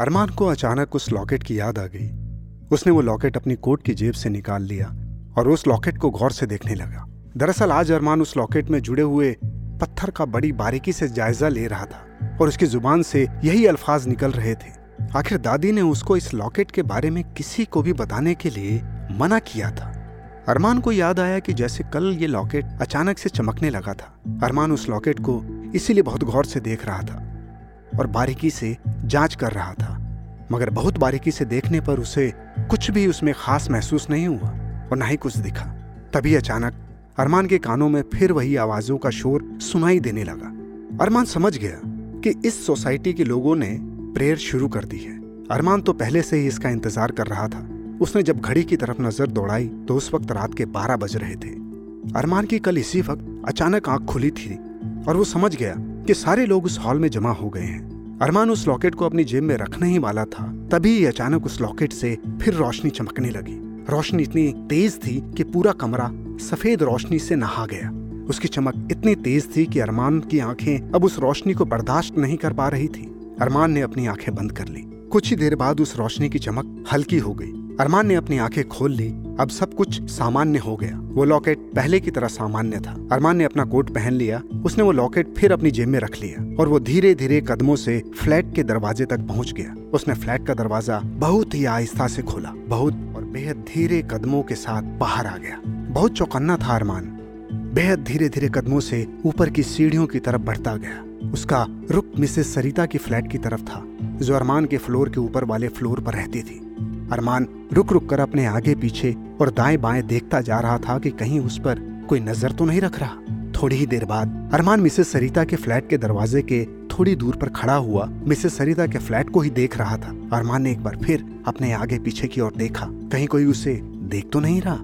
अरमान को अचानक उस लॉकेट की याद आ गई। उसने वो लॉकेट अपनी कोट की जेब से निकाल लिया और उस लॉकेट को गौर से देखने लगा। दरअसल आज अरमान उस लॉकेट में जुड़े हुए पत्थर का बड़ी बारीकी से जायजा ले रहा था और उसकी ज़ुबान से यही अल्फाज निकल रहे थे। आखिर दादी ने उसको इस लॉकेट के बारे में किसी को भी बताने के लिए मना किया था। अरमान को याद आया कि जैसे कल ये लॉकेट अचानक से चमकने लगा था। अरमान उस लॉकेट को इसीलिए बहुत गौर से देख रहा था। और बारीकी से जाँच कर रहा था। मगर बहुत बारीकी से देखने पर उसे कुछ भी उसमें खास महसूस नहीं हुआ और ना ही कुछ दिखा। तभी अचानक अरमान के कानों में फिर वही आवाजों का शोर सुनाई देने लगा। अरमान समझ गया कि इस सोसाइटी के लोगों ने प्रेयर शुरू कर दी है। अरमान तो पहले से ही इसका इंतज़ार कर रहा था। उसने जब घड़ी की तरफ़ नज़र दौड़ाई तो उस वक्त रात के बारह बज रहे थे। अरमान की कल इसी वक्त अचानक आँख खुली थी और वो समझ गया कि सारे लोग उस हॉल में जमा हो गए हैं। अरमान उस लॉकेट को अपनी जेब में रखने ही वाला था। तभी अचानक उस लॉकेट से फिर रोशनी चमकने लगी। रोशनी इतनी तेज थी कि पूरा कमरा सफ़ेद रोशनी से नहा गया। उसकी चमक इतनी तेज थी कि अरमान की आँखें अब उस रोशनी को बर्दाश्त नहीं कर पा रही थी। अरमान ने अपनी आँखें बंद कर ली। कुछ ही देर बाद उस रोशनी की चमक हल्की हो गई। अरमान ने अपनी आँखें खोल ली। अब सब कुछ सामान्य हो गया। वो लॉकेट पहले की तरह सामान्य था। अरमान ने अपना कोट पहन लिया। उसने वो लॉकेट फिर अपनी जेब में रख लिया और वो धीरे धीरे कदमों से फ्लैट के दरवाजे तक पहुँच गया। उसने फ्लैट का दरवाज़ा बहुत ही आहिस्ता से खोला। बहुत और बेहद धीरे कदमों के साथ बाहर आ गया। बहुत चौकन्ना था अरमान। बेहद धीरे धीरे कदमों से ऊपर की सीढ़ियों की तरफ़ बढ़ता गया। उसका रुख मिसेस सरिता की फ्लैट की तरफ़ था, जो अरमान के फ्लोर के ऊपर वाले फ्लोर पर रहती थी। अरमान रुक रुक कर अपने आगे पीछे और दाएँ बाएँ देखता जा रहा था कि कहीं उस पर कोई नज़र तो नहीं रख रहा। थोड़ी ही देर बाद अरमान मिसेस सरिता के फ्लैट के दरवाजे के थोड़ी दूर पर खड़ा हुआ मिसेस सरिता के फ्लैट को ही देख रहा था। अरमान ने एक बार फिर अपने आगे पीछे की ओर देखा। कहीं कोई उसे देख तो नहीं रहा।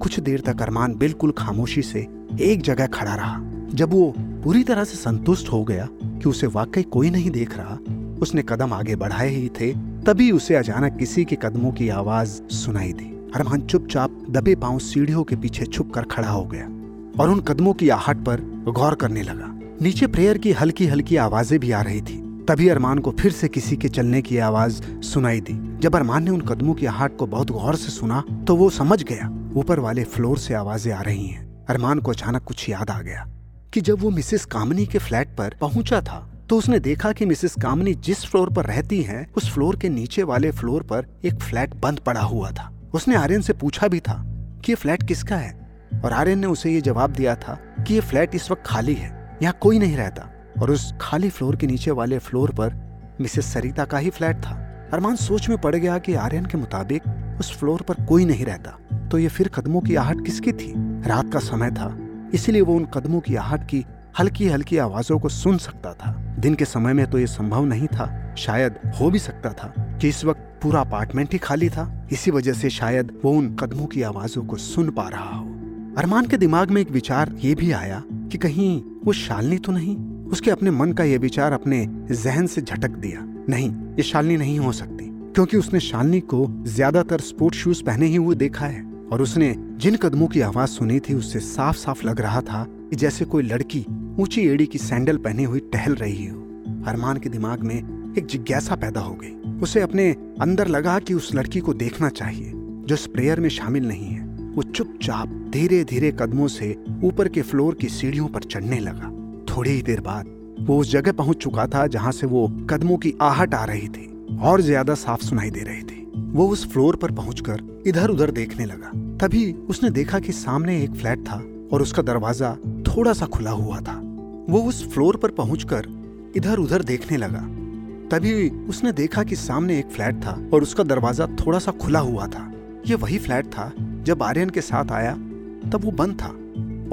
कुछ देर तक अरमान बिल्कुल खामोशी से एक जगह खड़ा रहा। जब वो पूरी तरह से संतुष्ट हो गया कि उसे वाकई कोई नहीं देख रहा उसने कदम आगे बढ़ाए ही थे, तभी उसे अचानक किसी के कदमों की आवाज़ सुनाई दी। अरमान चुपचाप दबे पाँव सीढ़ियों के पीछे छुप कर खड़ा हो गया और उन कदमों की आहट पर गौर करने लगा। नीचे प्रेयर की हल्की हल्की आवाज़ें भी आ रही थी। तभी अरमान को फिर से किसी के चलने की आवाज़ सुनाई दी। जब अरमान ने उन कदमों की आहट को बहुत गौर से सुना तो वो समझ गया, ऊपर वाले फ्लोर से आवाज़ें आ रही हैं। अरमान को अचानक कुछ याद आ गया कि जब वो मिसेस कामनी के फ्लैट पर पहुँचा था तो उसने देखा कि मिसेस कामनी जिस फ्लोर पर रहती हैं, उस फ्लोर के नीचे वाले फ्लोर पर एक फ्लैट बंद पड़ा हुआ था। उसने आर्यन से पूछा भी था कि ये फ्लैट किसका है? और आर्यन ने उसे ये जवाब दिया था कि ये फ्लैट इस वक्त खाली है यहाँ कोई नहीं रहता। और उस खाली फ्लोर के नीचे वाले फ्लोर पर मिसेस सरिता का ही फ्लैट था। अरमान सोच में पड़ गया कि आर्यन के मुताबिक उस फ्लोर पर कोई नहीं रहता। तो ये फिर कदमों की आहट किसकी थी? रात का समय था इसलिए वो उन कदमों की आहट की हल्की हल्की आवाजों को सुन सकता था। दिन के समय में तो ये संभव नहीं था। शायद हो भी सकता था कि इस वक्त पूरा अपार्टमेंट ही खाली था। इसी वजह से शायद वो उन कदमों की आवाजों को सुन पा रहा हो। अरमान के दिमाग में एक विचार ये भी आया कि कहीं वो शालनी तो नहीं। उसके अपने मन का यह विचार अपने जहन से झटक दिया। नहीं, ये शालनी नहीं हो सकती, क्योंकि उसने शालनी को ज़्यादातर स्पोर्ट शूज़ पहने ही हुए देखा है। और उसने जिन कदमों की आवाज़ सुनी थी उससे साफ़ साफ़ लग रहा था कि जैसे कोई लड़की ऊँची एड़ी की सैंडल पहने हुई टहल रही हो। अरमान के दिमाग में एक जिज्ञासा पैदा हो गई। उसे अपने अंदर लगा कि उस लड़की को देखना चाहिए, जो इस प्रेयर में शामिल नहीं है। वो चुपचाप धीरे धीरे कदमों से ऊपर के फ्लोर की सीढ़ियों पर चढ़ने लगा। थोड़ी ही देर बाद वो उस जगह पहुँच चुका था जहाँ से वो कदमों की आहट आ रही थी और ज़्यादा साफ़ सुनाई दे रही थी। वो उस फ्लोर पर पहुंचकर इधर उधर देखने लगा। तभी उसने देखा कि सामने एक फ्लैट था और उसका दरवाज़ा थोड़ा सा खुला हुआ था। वो उस फ्लोर पर पहुंचकर इधर उधर देखने लगा। तभी उसने देखा कि सामने एक फ्लैट था और उसका दरवाज़ा थोड़ा सा खुला हुआ था। ये वही फ्लैट था जब आर्यन के साथ आया, तब वो बंद था।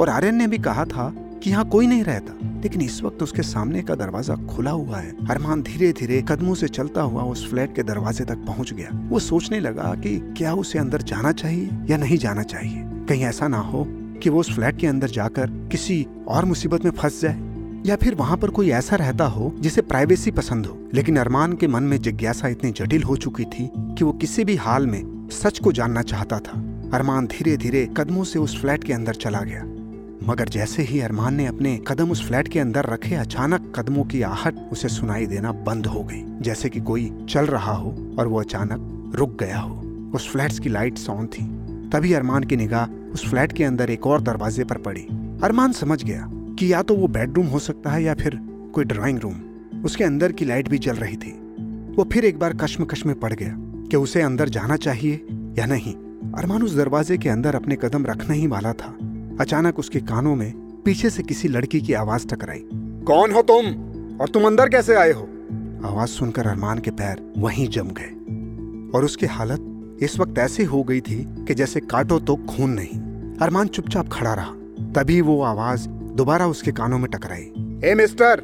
और आर्यन ने भी कहा था कि यहाँ कोई नहीं रहता। लेकिन इस वक्त उसके सामने का दरवाज़ा खुला हुआ है। अरमान धीरे धीरे कदमों से चलता हुआ उस फ्लैट के दरवाजे तक पहुँच गया। वो सोचने लगा कि क्या उसे अंदर जाना चाहिए या नहीं जाना चाहिए। कहीं ऐसा ना हो कि वो उस फ्लैट के अंदर जाकर किसी और मुसीबत में फंस जाए। या फिर वहाँ पर कोई ऐसा रहता हो जिसे प्राइवेसी पसंद हो। लेकिन अरमान के मन में जिज्ञासा इतनी जटिल हो चुकी थी कि वो किसी भी हाल में सच को जानना चाहता था। अरमान धीरे धीरे कदमों से उस फ्लैट के अंदर चला गया। मगर जैसे ही अरमान ने अपने कदम उस फ्लैट के अंदर रखे, अचानक कदमों की आहट उसे सुनाई देना बंद हो गई, जैसे कि कोई चल रहा हो और वो अचानक रुक गया हो। उस फ्लैट्स की लाइट्स ऑन थी। तभी अरमान की निगाह उस फ्लैट के अंदर एक और दरवाजे पर पड़ी। अरमान समझ गया कि या तो वो बेडरूम हो सकता है या फिर कोई ड्राइंग रूम। उसके अंदर की लाइट भी जल रही थी। वो फिर एक बार कश्मकश में पड़ गया कि उसे अंदर जाना चाहिए या नहीं। अरमान उस दरवाजे के अंदर अपने कदम रखने ही वाला था। अचानक उसके कानों में पीछे से किसी लड़की की आवाज़ टकराई। कौन हो तुम? और तुम अंदर कैसे आए हो? आवाज़ सुनकर अरमान के पैर वहीं जम गए। और उसकी हालत इस वक्त ऐसी हो गई थी कि जैसे काटो तो खून नहीं। अरमान चुपचाप खड़ा रहा। तभी वो आवाज़ दोबारा उसके कानों में टकराई। ए मिस्टर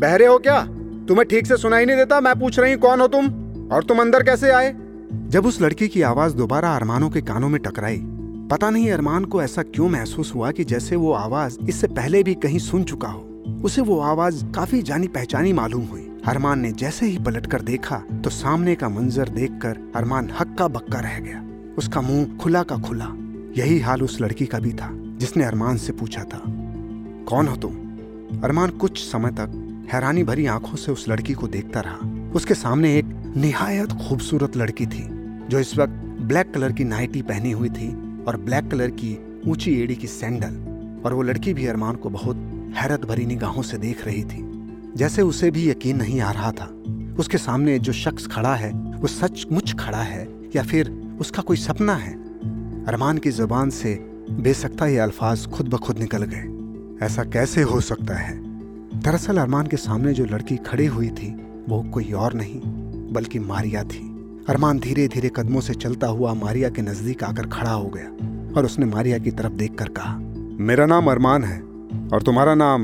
बहरे हो क्या? तुम्हें ठीक से सुनाई नहीं देता मैं पूछ रही हूँ कौन हो तुम? और तुम अंदर कैसे आए? जब उस लड़की की आवाज़ दोबारा अरमानों के कानों में टकराई पता नहीं अरमान को ऐसा क्यों महसूस हुआ कि जैसे वो आवाज़ इससे पहले भी कहीं सुन चुका हो। उसे वो आवाज़ काफ़ी जानी पहचानी मालूम हुई। अरमान ने जैसे ही पलट कर देखा तो सामने का मंजर देखकर अरमान हक्का बक्का रह गया। उसका मुँह खुला का खुला। यही हाल उस लड़की का भी था, जिसने अरमान से पूछा था। कौन हो तुम? अरमान कुछ समय तक हैरानी भरी आँखों से उस लड़की को देखता रहा। उसके सामने एक निहायत खूबसूरत लड़की थी, जो इस वक्त ब्लैक कलर की नाइटी पहनी हुई थी और ब्लैक कलर की ऊँची एड़ी की सैंडल, और वो लड़की भी अरमान को बहुत हैरत भरी निगाहों से देख रही थी। जैसे उसे भी यकीन नहीं आ रहा था। उसके सामने जो शख्स खड़ा है, वो सचमुच खड़ा है, या फिर उसका कोई सपना है? अरमान की ज़ुबान से बेसकता ये अल्फाज खुद ब खुद निकल गए। ऐसा कैसे हो सकता है? दरअसल अरमान के सामने जो लड़की खड़ी हुई थी, वो कोई और नहीं, बल्कि मारिया थी। अरमान धीरे धीरे कदमों से चलता हुआ मारिया के नज़दीक आकर खड़ा हो गया और उसने मारिया की तरफ़ देखकर कहा, मेरा नाम अरमान है और तुम्हारा नाम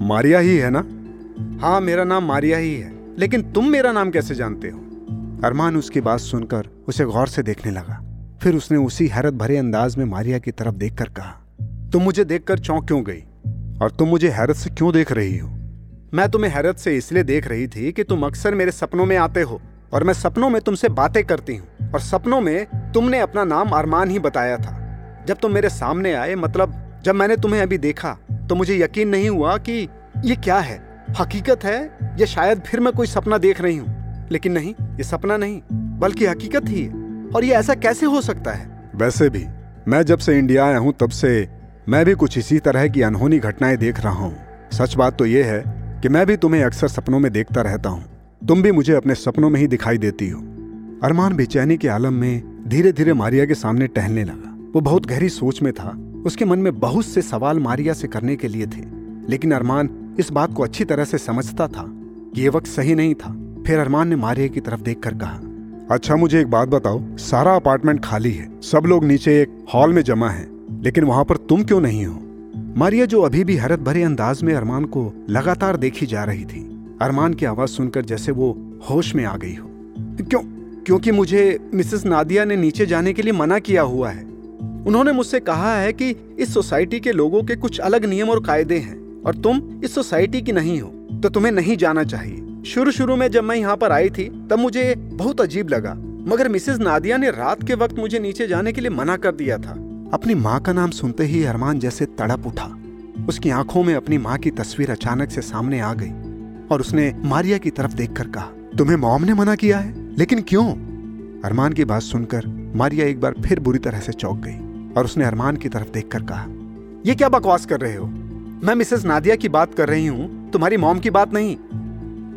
मारिया ही है ना? हाँ मेरा नाम मारिया ही है, लेकिन तुम मेरा नाम कैसे जानते हो? अरमान उसकी बात सुनकर उसे गौर से देखने लगा। फिर उसने उसी हैरत भरे अंदाज में मारिया की तरफ़ देखकर कहा, तुम मुझे देखकर चौंक क्यों गई और तुम मुझे हैरत से क्यों देख रही हो? मैं तुम्हें हैरत से इसलिए देख रही थी कि तुम अक्सर मेरे सपनों में आते हो और मैं सपनों में तुमसे बातें करती हूँ, और सपनों में तुमने अपना नाम अरमान ही बताया था। जब तुम मेरे सामने आए मतलब जब मैंने तुम्हें अभी देखा तो मुझे यकीन नहीं हुआ कि ये क्या है। हकीकत है, या शायद फिर मैं कोई सपना देख रही हूँ। लेकिन नहीं, ये सपना नहीं, बल्कि हकीकत ही है। और ये ऐसा कैसे हो सकता है? वैसे भी, मैं जब से इंडिया आया हूँ, तब से मैं भी कुछ इसी तरह की अनहोनी घटनाएँ देख रहा हूँ। सच बात तो ये है कि मैं भी तुम्हें अक्सर सपनों में देखता रहता हूँ। तुम भी मुझे अपने सपनों में ही दिखाई देती हो। अरमान बेचैनी के आलम में धीरे धीरे मारिया के सामने टहलने लगा। वो बहुत गहरी सोच में था। उसके मन में बहुत से सवाल मारिया से करने के लिए थे। लेकिन अरमान इस बात को अच्छी तरह से समझता था कि ये वक्त सही नहीं था। फिर अरमान ने मारिया की तरफ़ देखकर कहा अच्छा मुझे एक बात बताओ। सारा अपार्टमेंट खाली है। सब लोग नीचे एक हॉल में जमा है। लेकिन वहाँ पर तुम क्यों नहीं हो? मारिया, जो अभी भी हैरत भरे अंदाज में अरमान को लगातार देखी जा रही थी अरमान की आवाज़ सुनकर जैसे वो होश में आ गई हो। क्यों? क्योंकि मुझे मिसेस नादिया ने नीचे जाने के लिए मना किया हुआ है। उन्होंने मुझसे कहा है कि इस सोसाइटी के लोगों के कुछ अलग नियम और कायदे हैं और तुम इस सोसाइटी की नहीं हो तो तुम्हें नहीं जाना चाहिए। शुरू शुरू में जब मैं यहाँ पर आई थी, तब मुझे बहुत अजीब लगा, मगर मिसेस नादिया ने रात के वक्त मुझे नीचे जाने के लिए मना कर दिया था। अपनी माँ का नाम सुनते ही अरमान जैसे तड़प उठा। उसकी आँखों में अपनी माँ की तस्वीर अचानक से सामने आ गई। और उसने मारिया की तरफ़ देखकर कहा, तुम्हें मॉम ने मना किया है? लेकिन क्यों? अरमान की बात सुनकर मारिया एक बार फिर बुरी तरह से चौंक गई और उसने अरमान की तरफ़ देखकर कहा, ये क्या बकवास कर रहे हो? मैं मिसेस नादिया की बात कर रही हूँ, तुम्हारी मॉम की बात नहीं.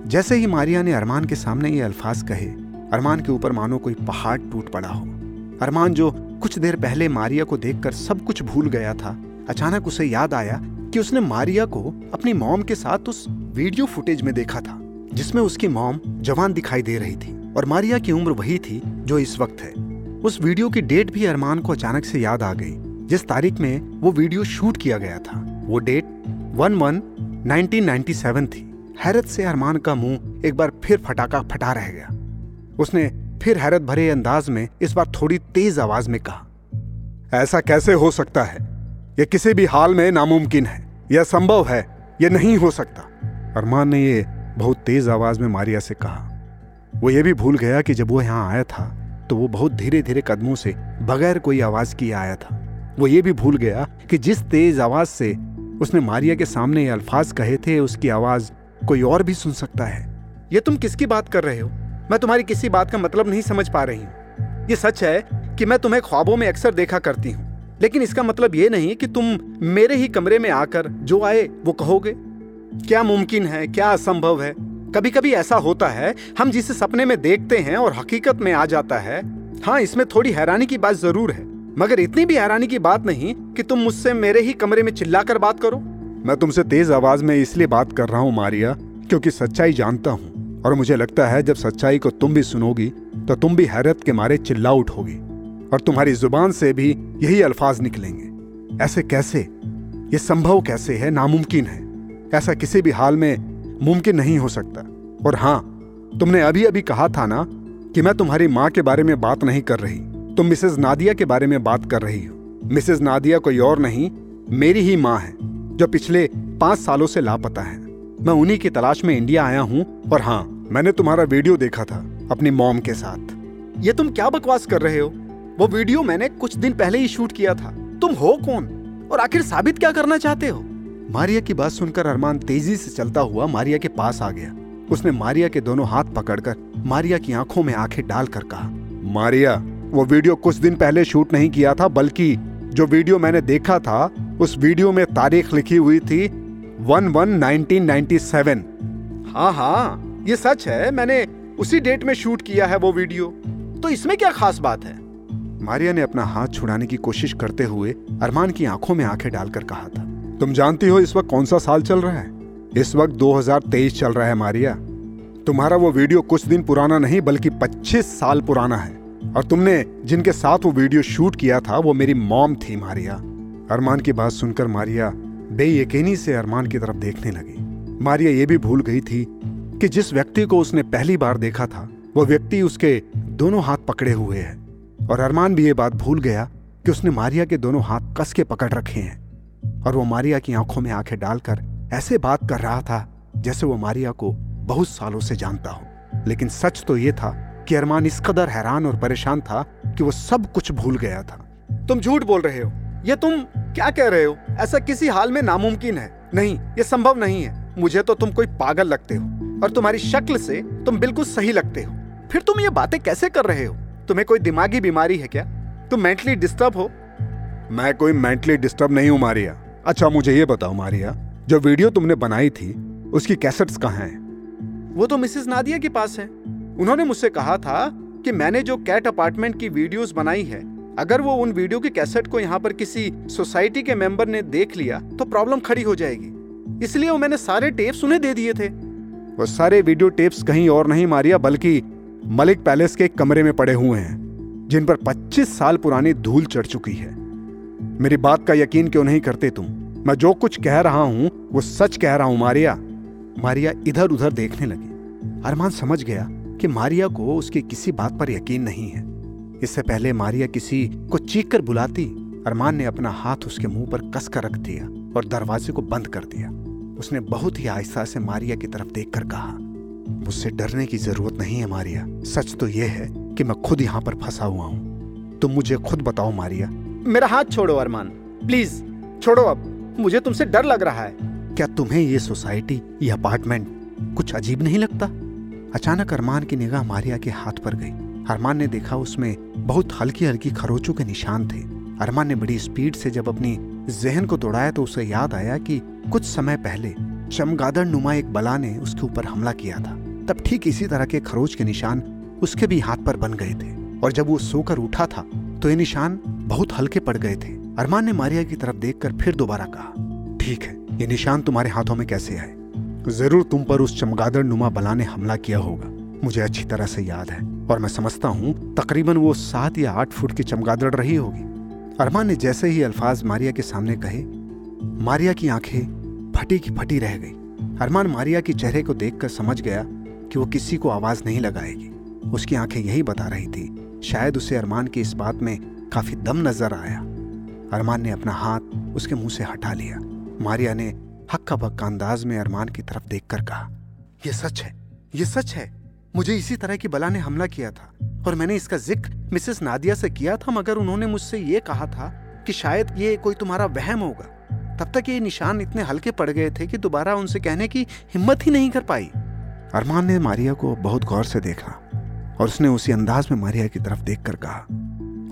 जैसे ही मारिया ने अरमान के सामने ये अल्फाज कहे, अरमान के ऊपर मानो कोई पहाड़ टूट पड़ा हो। अरमान जो कुछ देर पहले मारिया को देखकर सब कुछ भूल गया था, अचानक उसे याद आया कि उसने मारिया को अपनी मॉम के साथ उस वीडियो फुटेज में देखा था, जिसमें उसकी मॉम जवान दिखाई दे रही थी और मारिया की उम्र वही थी जो इस वक्त है। उस वीडियो की डेट भी अरमान को अचानक से याद आ गई, जिस तारीख में वो वीडियो शूट किया गया था। वो डेट वन वन 1997 थी। हैरत से अरमान का मुँह एक बार फिर फटाका फटा रह गया। उसने फिर हैरत भरे अंदाज में इस बार थोड़ी तेज आवाज़ में कहा, ऐसा कैसे हो सकता है? यह किसी भी हाल में नामुमकिन है। यह संभव है, यह नहीं हो सकता। अरमान ने यह बहुत तेज आवाज़ में मारिया से कहा। वो ये भी भूल गया कि जब वो यहाँ आया था तो वो बहुत धीरे धीरे कदमों से बगैर कोई आवाज़ किए आया था। वो ये भी भूल गया कि जिस तेज आवाज़ से उसने मारिया के सामने ये अल्फाज कहे थे, उसकी आवाज़ कोई और भी सुन सकता है। ये तुम किसकी बात कर रहे हो? मैं तुम्हारी किसी बात का मतलब नहीं समझ पा रही हूँ। ये सच है कि मैं तुम्हें ख्वाबों में अक्सर देखा करती हूँ। लेकिन इसका मतलब ये नहीं कि तुम मेरे ही कमरे में आकर जो आए वो कहोगे। क्या मुमकिन है? क्या असंभव है? कभी कभी ऐसा होता है, हम जिसे सपने में देखते हैं और हकीकत में आ जाता है हाँ इसमें थोड़ी हैरानी की बात ज़रूर है, मगर इतनी भी हैरानी की बात नहीं कि तुम मुझसे मेरे ही कमरे में चिल्लाकर बात करो। मैं तुमसे तेज आवाज़ में इसलिए बात कर रहा हूँ, मारिया, क्योंकि सच्चाई जानता हूँ, और मुझे लगता है जब सच्चाई को तुम भी सुनोगी तो तुम भी हैरत के मारे चिल्ला उठोगी। और तुम्हारी ज़ुबान से भी यही अल्फाज निकलेंगे। ऐसे कैसे? ये संभव कैसे है? नामुमकिन है। ऐसा किसी भी हाल में मुमकिन नहीं हो सकता। और हाँ तुमने अभी अभी कहा था ना कि मैं तुम्हारी माँ के बारे में बात नहीं कर रही। तुम मिसेज नादिया के बारे में बात कर रही हो। मिसेज नादिया कोई और नहीं, मेरी ही माँ है, जो पिछले पाँच सालों से लापता है। मैं उन्हीं की तलाश में इंडिया आया हूँ और हाँ मैंने तुम्हारा वीडियो देखा था अपनी मॉम के साथ। ये तुम क्या बकवास कर रहे हो? वो वीडियो मैंने कुछ दिन पहले ही शूट किया था। तुम हो कौन? और आखिर साबित क्या करना चाहते हो? मारिया की बात सुनकर अरमान तेज़ी से चलता हुआ मारिया के पास आ गया। उसने मारिया के दोनों हाथ पकड़कर मारिया की आँखों में आँखें डालकर कहा, मारिया, वो वीडियो कुछ दिन पहले शूट नहीं किया था, बल्कि जो वीडियो मैंने देखा था, उस वीडियो में तारीख लिखी हुई थी one one nineteen ninety seven. हाँ हाँ ये सच है, मैंने उसी डेट में शूट किया है वो वीडियो। तो इसमें क्या खास बात है? मारिया ने अपना हाथ छुड़ाने की कोशिश करते हुए अरमान की आँखों में आँखें डालकर कहा था, तुम जानती हो इस वक्त कौन सा साल चल रहा है? इस वक्त 2023 चल रहा है मारिया। तुम्हारा वो वीडियो कुछ दिन पुराना नहीं, बल्कि 25 साल पुराना है। और तुमने जिनके साथ वो वीडियो शूट किया था, वो मेरी मॉम थी मारिया। अरमान की बात सुनकर मारिया बेयकीनी से अरमान की तरफ़ देखने लगी। मारिया ये भी भूल गई थी कि जिस व्यक्ति को उसने पहली बार देखा था, वो व्यक्ति उसके दोनों हाथ पकड़े हुए है। और अरमान भी ये बात भूल गया कि उसने मारिया के दोनों हाथ कस के पकड़ रखे हैं और वो मारिया की आँखों में आँखें डालकर ऐसे बात कर रहा था जैसे वो मारिया को बहुत सालों से जानता हो। लेकिन सच तो ये था कि अरमान इस कदर हैरान और परेशान था कि वो सब कुछ भूल गया था। तुम झूठ बोल रहे हो। ये तुम क्या कह रहे हो? ऐसा किसी हाल में नामुमकिन है? नहीं, ये संभव नहीं है। मुझे तो तुम कोई पागल लगते हो और तुम्हारी शक्ल से तुम बिल्कुल सही लगते हो। फिर तुम ये बातें कैसे कर रहे हो? तुम्हें कोई दिमागी बीमारी है क्या? तुम मेंटली डिस्टर्ब हो? मैं कोई मेंटली डिस्टर्ब नहीं हूँ मारिया। अच्छा मुझे ये बताओ मारिया जो वीडियो तुमने बनाई थी उसकी कैसेट्स कहाँ हैं? वो तो मिसेस नादिया के पास है। उन्होंने मुझसे कहा था कि मैंने जो कैट अपार्टमेंट की वीडियोस बनाई है अगर वो उन वीडियो की कैसेट को यहाँ पर किसी सोसाइटी के मेंबर ने देख लिया तो प्रॉब्लम खड़ी हो जाएगी। इसलिए वो मैंने सारे टेप्स उन्हें दे दिए थे। वो सारे वीडियो टेप्स कहीं और नहीं मारिया बल्कि मलिक पैलेस के कमरे में पड़े हुए हैं, जिन पर 25 साल पुरानी धूल चढ़ चुकी है। मेरी बात का यकीन क्यों नहीं करते तुम? मैं जो कुछ कह रहा हूँ, वो सच कह रहा हूँ, मारिया। मारिया इधर उधर देखने लगी। अरमान समझ गया कि मारिया को उसकी किसी बात पर यकीन नहीं है। इससे पहले मारिया किसी को चीख कर बुलाती, अरमान ने अपना हाथ उसके मुँह पर कसकर रख दिया और दरवाजे को बंद कर दिया। उसने बहुत ही आहिस्ता से मारिया की तरफ़ देखकर कहा मुझसे डरने की ज़रूरत नहीं है मारिया। सच तो यह है कि मैं खुद यहाँ पर फंसा हुआ हूँ। तुम मुझे खुद बताओ मारिया। मेरा हाथ छोड़ो अरमान। प्लीज़ छोड़ो अब। मुझे तुमसे डर लग रहा है। क्या तुम्हें ये सोसाइटी ये अपार्टमेंट कुछ अजीब नहीं लगता? अचानक अरमान की निगाह मारिया के हाथ पर गई। अरमान ने देखा उसमें बहुत हल्की हल्की खरोचों के निशान थे। अरमान ने बड़ी स्पीड से जब अपनी जहन को दौड़ाया तो उसे याद आया कि कुछ समय पहले चमगादड़ नुमा एक बला ने उसके ऊपर हमला किया था। तब ठीक इसी तरह के खरोच के निशान उसके भी हाथ पर बन गए थे। और जब वो सोकर उठा था तो ये निशान बहुत हल्के पड़ गए थे। अरमान ने मारिया की तरफ़ देखकर फिर दोबारा कहा, ठीक है, ये निशान तुम्हारे हाथों में कैसे आए? ज़रूर तुम पर उस चमगादड़ नुमा बला ने हमला किया होगा। मुझे अच्छी तरह से याद है, और मैं समझता हूँ, तकरीबन वो सात या आठ फुट की चमगादड़ रही होगी। अरमान ने जैसे ही अल्फाज मारिया के सामने कहे, मारिया की आँखें फटी की फटी रह गई। अरमान मारिया के चेहरे को देखकर समझ गया कि वो किसी को आवाज़ नहीं लगाएगी। उसकी आँखें यही बता रही थी, शायद उसे अरमान की इस बात में काफ़ी दम नज़र आया। अरमान ने अपना हाथ उसके मुँह से हटा लिया। मारिया ने हक्का बक्का अंदाज में अरमान की तरफ़ देखकर कहा यह सच है, ये सच है। मुझे इसी तरह की बला ने हमला किया था और मैंने इसका ज़िक्र मिसेस नादिया से किया था, मगर उन्होंने मुझसे ये कहा था कि शायद ये कोई तुम्हारा वहम होगा। तब तक ये निशान इतने हल्के पड़ गए थे कि दोबारा उनसे कहने की हिम्मत ही नहीं कर पाई। अरमान ने मारिया को बहुत गौर से देखा और उसने उसी अंदाज में मारिया की तरफ़ देखकर कहा,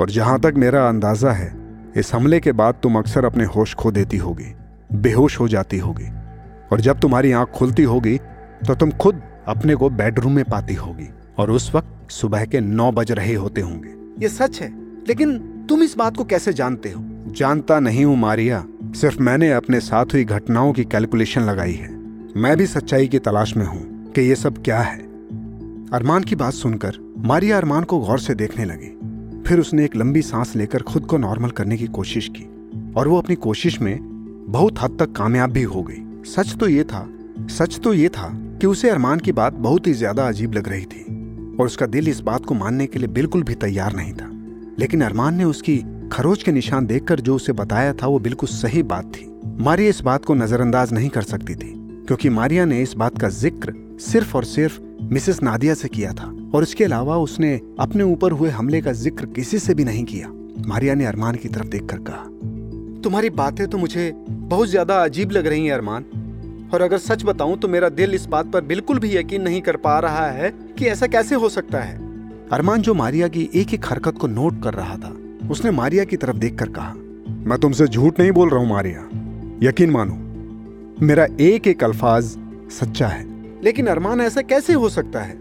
और जहाँ तक मेरा अंदाज़ा है, इस हमले के बाद तुम अक्सर अपने होश खो देती होगी, बेहोश हो जाती होगी, और जब तुम्हारी आँख खुलती होगी तो तुम खुद अपने को बेडरूम में पाती होगी, और उस वक्त सुबह के नौ बज रहे होते होंगे। ये सच है, लेकिन तुम इस बात को कैसे जानते हो? जानता नहीं हूँ मारिया, सिर्फ़ मैंने अपने साथ हुई घटनाओं की कैलकुलेशन लगाई है। मैं भी सच्चाई की तलाश में हूँ कि ये सब क्या है? अरमान की बात सुनकर मारिया अरमान को गौर से देखने लगी। फिर उसने एक लंबी सांस लेकर खुद को नॉर्मल करने की कोशिश की और वो अपनी कोशिश में बहुत हद तक कामयाब भी हो गई। सच तो ये था, सच तो ये था कि उसे अरमान की बात बहुत ही ज़्यादा अजीब लग रही थी और उसका दिल इस बात को मानने के लिए बिल्कुल भी तैयार नहीं था। लेकिन अरमान ने उसकी खरोच के निशान देखकर जो उसे बताया था वो बिल्कुल सही बात थी। मारिया इस बात को नजरअंदाज नहीं कर सकती थी। क्योंकि मारिया ने इस बात का ज़िक्र सिर्फ़ और सिर्फ़ मिसेस नादिया से किया था और इसके अलावा उसने अपने ऊपर हुए हमले का ज़िक्र किसी से भी नहीं किया। मारिया ने अरमान की तरफ़ देखकर कहा, तुम्हारी बातें तो मुझे बहुत ज़्यादा अजीब लग रही हैं, अरमान। और अगर सच बताऊँ तो मेरा दिल इस बात पर बिल्कुल भी यकीन नहीं कर पा रहा है कि ऐसा कैसे हो सकता है। अरमान जो मारिया की एक एक हरकत को नोट कर रहा था, उसने मारिया की तरफ़ देखकर कहा, मैं तुमसे झूठ नहीं बोल रहा हूँ, मारिया। यकीन मानो मेरा एक एक अल्फाज सच्चा है। लेकिन अरमान, ऐसा कैसे हो सकता है?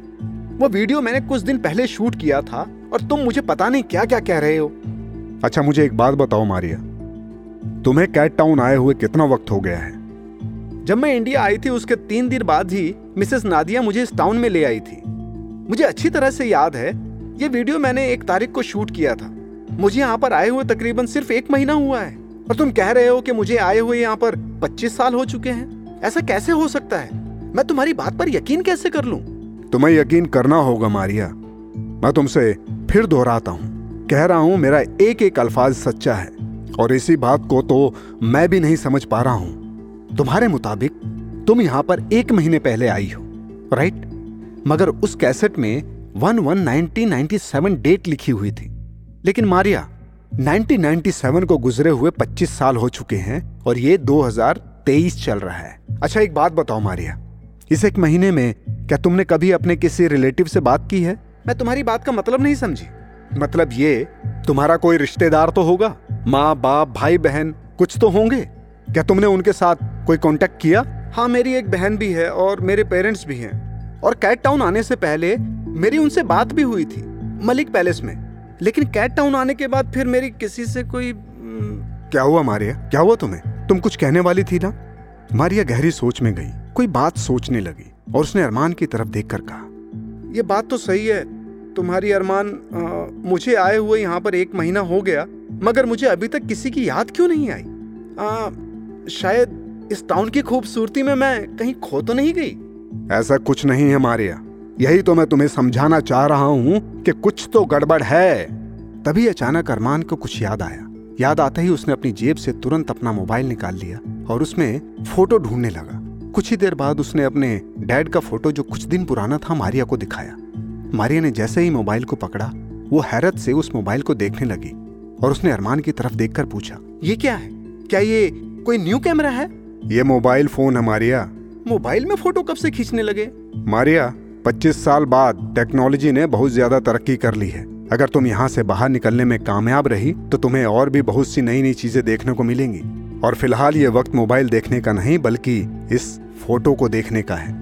वो वीडियो मैंने कुछ दिन पहले शूट किया था और तुम मुझे पता नहीं क्या क्या कह रहे हो। अच्छा मुझे एक बात बताओ मारिया। तुम्हें कैट टाउन आए हुए कितना वक्त हो गया है? जब मैं इंडिया आई थी, उसके तीन दिन बाद ही मिसेस नादिया मुझे इस टाउन में ले आई थी। मुझे अच्छी तरह से याद है, ये वीडियो मैंने एक तारीख को शूट किया था। मुझे यहाँ पर आए हुए तकरीबन सिर्फ़ एक महीना हुआ है। और तुम कह रहे हो कि मुझे आए हुए यहाँ पर 25 साल हो चुके हैं? ऐसा कैसे हो सकता है? मैं तुम्हारी बात पर यकीन कैसे कर लूँ? तुम्हें यकीन करना होगा, मारिया। मैं तुमसे फिर दोहराता हूँ। कह रहा हूँ, मेरा एक एक अल्फाज सच्चा है, और इसी बात को तो मैं भी नहीं समझ पा रहा हूँ। तुम्हारे मुताबिक, तुम यहाँ पर एक महीने पहले आई हो राइट मगर उस कैसेट में one one nineteen ninety seven date लिखी हुई थी। लेकिन, मारिया 1997 को गुजरे हुए 25 साल हो चुके हैं और ये 2023 चल रहा है। अच्छा एक बात बताओ मारिया। इस एक महीने में क्या तुमने कभी अपने किसी रिलेटिव से बात की है? मैं तुम्हारी बात का मतलब नहीं समझी। मतलब ये, तुम्हारा कोई रिश्तेदार तो होगा? माँ, बाप, भाई, बहन, कुछ तो होंगे? क्या तुमने उनके साथ कोई कांटेक्ट किया? हाँ मेरी एक बहन भी है और मेरे पेरेंट्स भी हैं। और कैट टाउन आने से पहले मेरी उनसे बात भी हुई थी, मलिक पैलेस में। लेकिन कैट टाउन आने के बाद फिर मेरी किसी से कोई क्या हुआ मारिया? क्या हुआ तुम्हें? तुम कुछ कहने वाली थी ना? मारिया गहरी सोच में गई कोई बात सोचने लगी और उसने अरमान की तरफ़ देखकर कहा यह बात तो सही है तुम्हारी अरमान आ, मुझे आए हुए यहाँ पर एक महीना हो गया मगर मुझे अभी तक किसी की याद क्यों नहीं आई? आ, शायद इस टाउन की खूबसूरती में मैं कहीं खो तो नहीं गई? ऐसा कुछ नहीं है मारिया। यही तो मैं तुम्हें समझाना चाह रहा हूँ कि कुछ तो गड़बड़ है। तभी अचानक अरमान को कुछ याद आया। याद आते ही उसने अपनी जेब से तुरंत अपना मोबाइल निकाल लिया और उसमें फ़ोटो ढूँढने लगा। कुछ ही देर बाद उसने अपने डैड का फ़ोटो जो कुछ दिन पुराना था मारिया को दिखाया। मारिया ने जैसे ही मोबाइल को पकड़ा वो हैरत से उस मोबाइल को देखने लगी और उसने अरमान की तरफ़ देखकर पूछा ये क्या है? क्या ये कोई न्यू कैमरा है? ये मोबाइल फ़ोन है मारिया। मोबाइल में फ़ोटो कब से खींचने लगे? मारिया 25 साल बाद टेक्नोलॉजी ने बहुत ज़्यादा तरक्की कर ली है। अगर तुम यहाँ से बाहर निकलने में कामयाब रही तो तुम्हें और भी बहुत सी नई नई चीज़ें देखने को मिलेंगी। और फ़िलहाल ये वक्त मोबाइल देखने का नहीं, बल्कि इस फ़ोटो को देखने का है।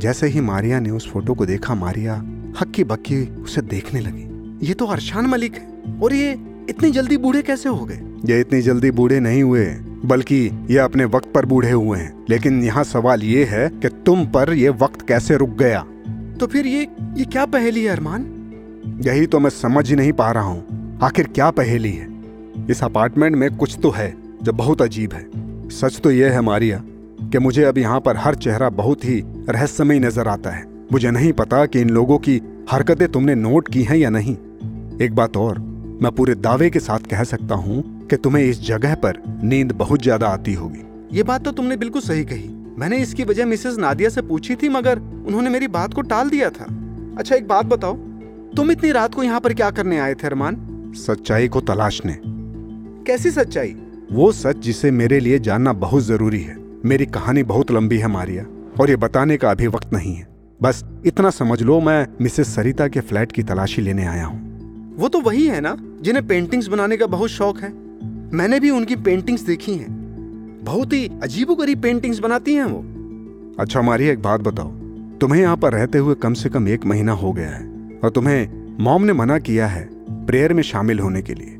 जैसे ही मारिया ने उस फ़ोटो को देखा, मारिया हक्की बक्की उसे देखने लगी। ये तो अरशान मलिक है, और ये इतनी जल्दी बूढ़े कैसे हो गए? ये इतनी जल्दी बूढ़े नहीं हुए, बल्कि ये अपने वक्त पर बूढ़े हुए हैं। लेकिन यहाँ सवाल ये है कि तुम पर ये वक्त कैसे रुक गया? तो फिर ये ये क्या पहेली है अरमान? यही तो मैं समझ ही नहीं पा रहा हूँ। आखिर क्या पहेली है? इस अपार्टमेंट में कुछ तो है जो बहुत अजीब है। सच तो यह है मारिया कि मुझे अब यहाँ पर हर चेहरा बहुत ही रहस्यमय नज़र आता है। मुझे नहीं पता कि इन लोगों की हरकतें तुमने नोट की हैं या नहीं। एक बात और मैं पूरे दावे के साथ कह सकता हूँ कि तुम्हें इस जगह पर नींद बहुत ज़्यादा आती होगी। ये बात तो तुमने बिल्कुल सही कही। मैंने इसकी वजह मिसेस नादिया से पूछी थी मगर उन्होंने मेरी बात को टाल दिया था। अच्छा एक बात बताओ तुम इतनी रात को यहाँ पर क्या करने आए थे अरमान? सच्चाई को तलाशने कैसी सच्चाई? वो सच जिसे मेरे लिए जानना बहुत ज़रूरी है। मेरी कहानी बहुत लंबी है मारिया और ये बताने का अभी वक्त नहीं है। बस इतना समझ लो मैं मिसेस सरिता के फ्लैट की तलाशी लेने आया हूँ। वो तो वही है ना जिन्हें पेंटिंग्स बनाने का बहुत शौक है। मैंने भी उनकी पेंटिंग्स देखी हैं। बहुत ही अजीबोगरीब पेंटिंग्स बनाती हैं वो। अच्छा मारिया एक बात बताओ। तुम्हें यहाँ पर रहते हुए कम से कम एक महीना हो गया है और तुम्हें मॉम ने मना किया है प्रेयर में शामिल होने के लिए।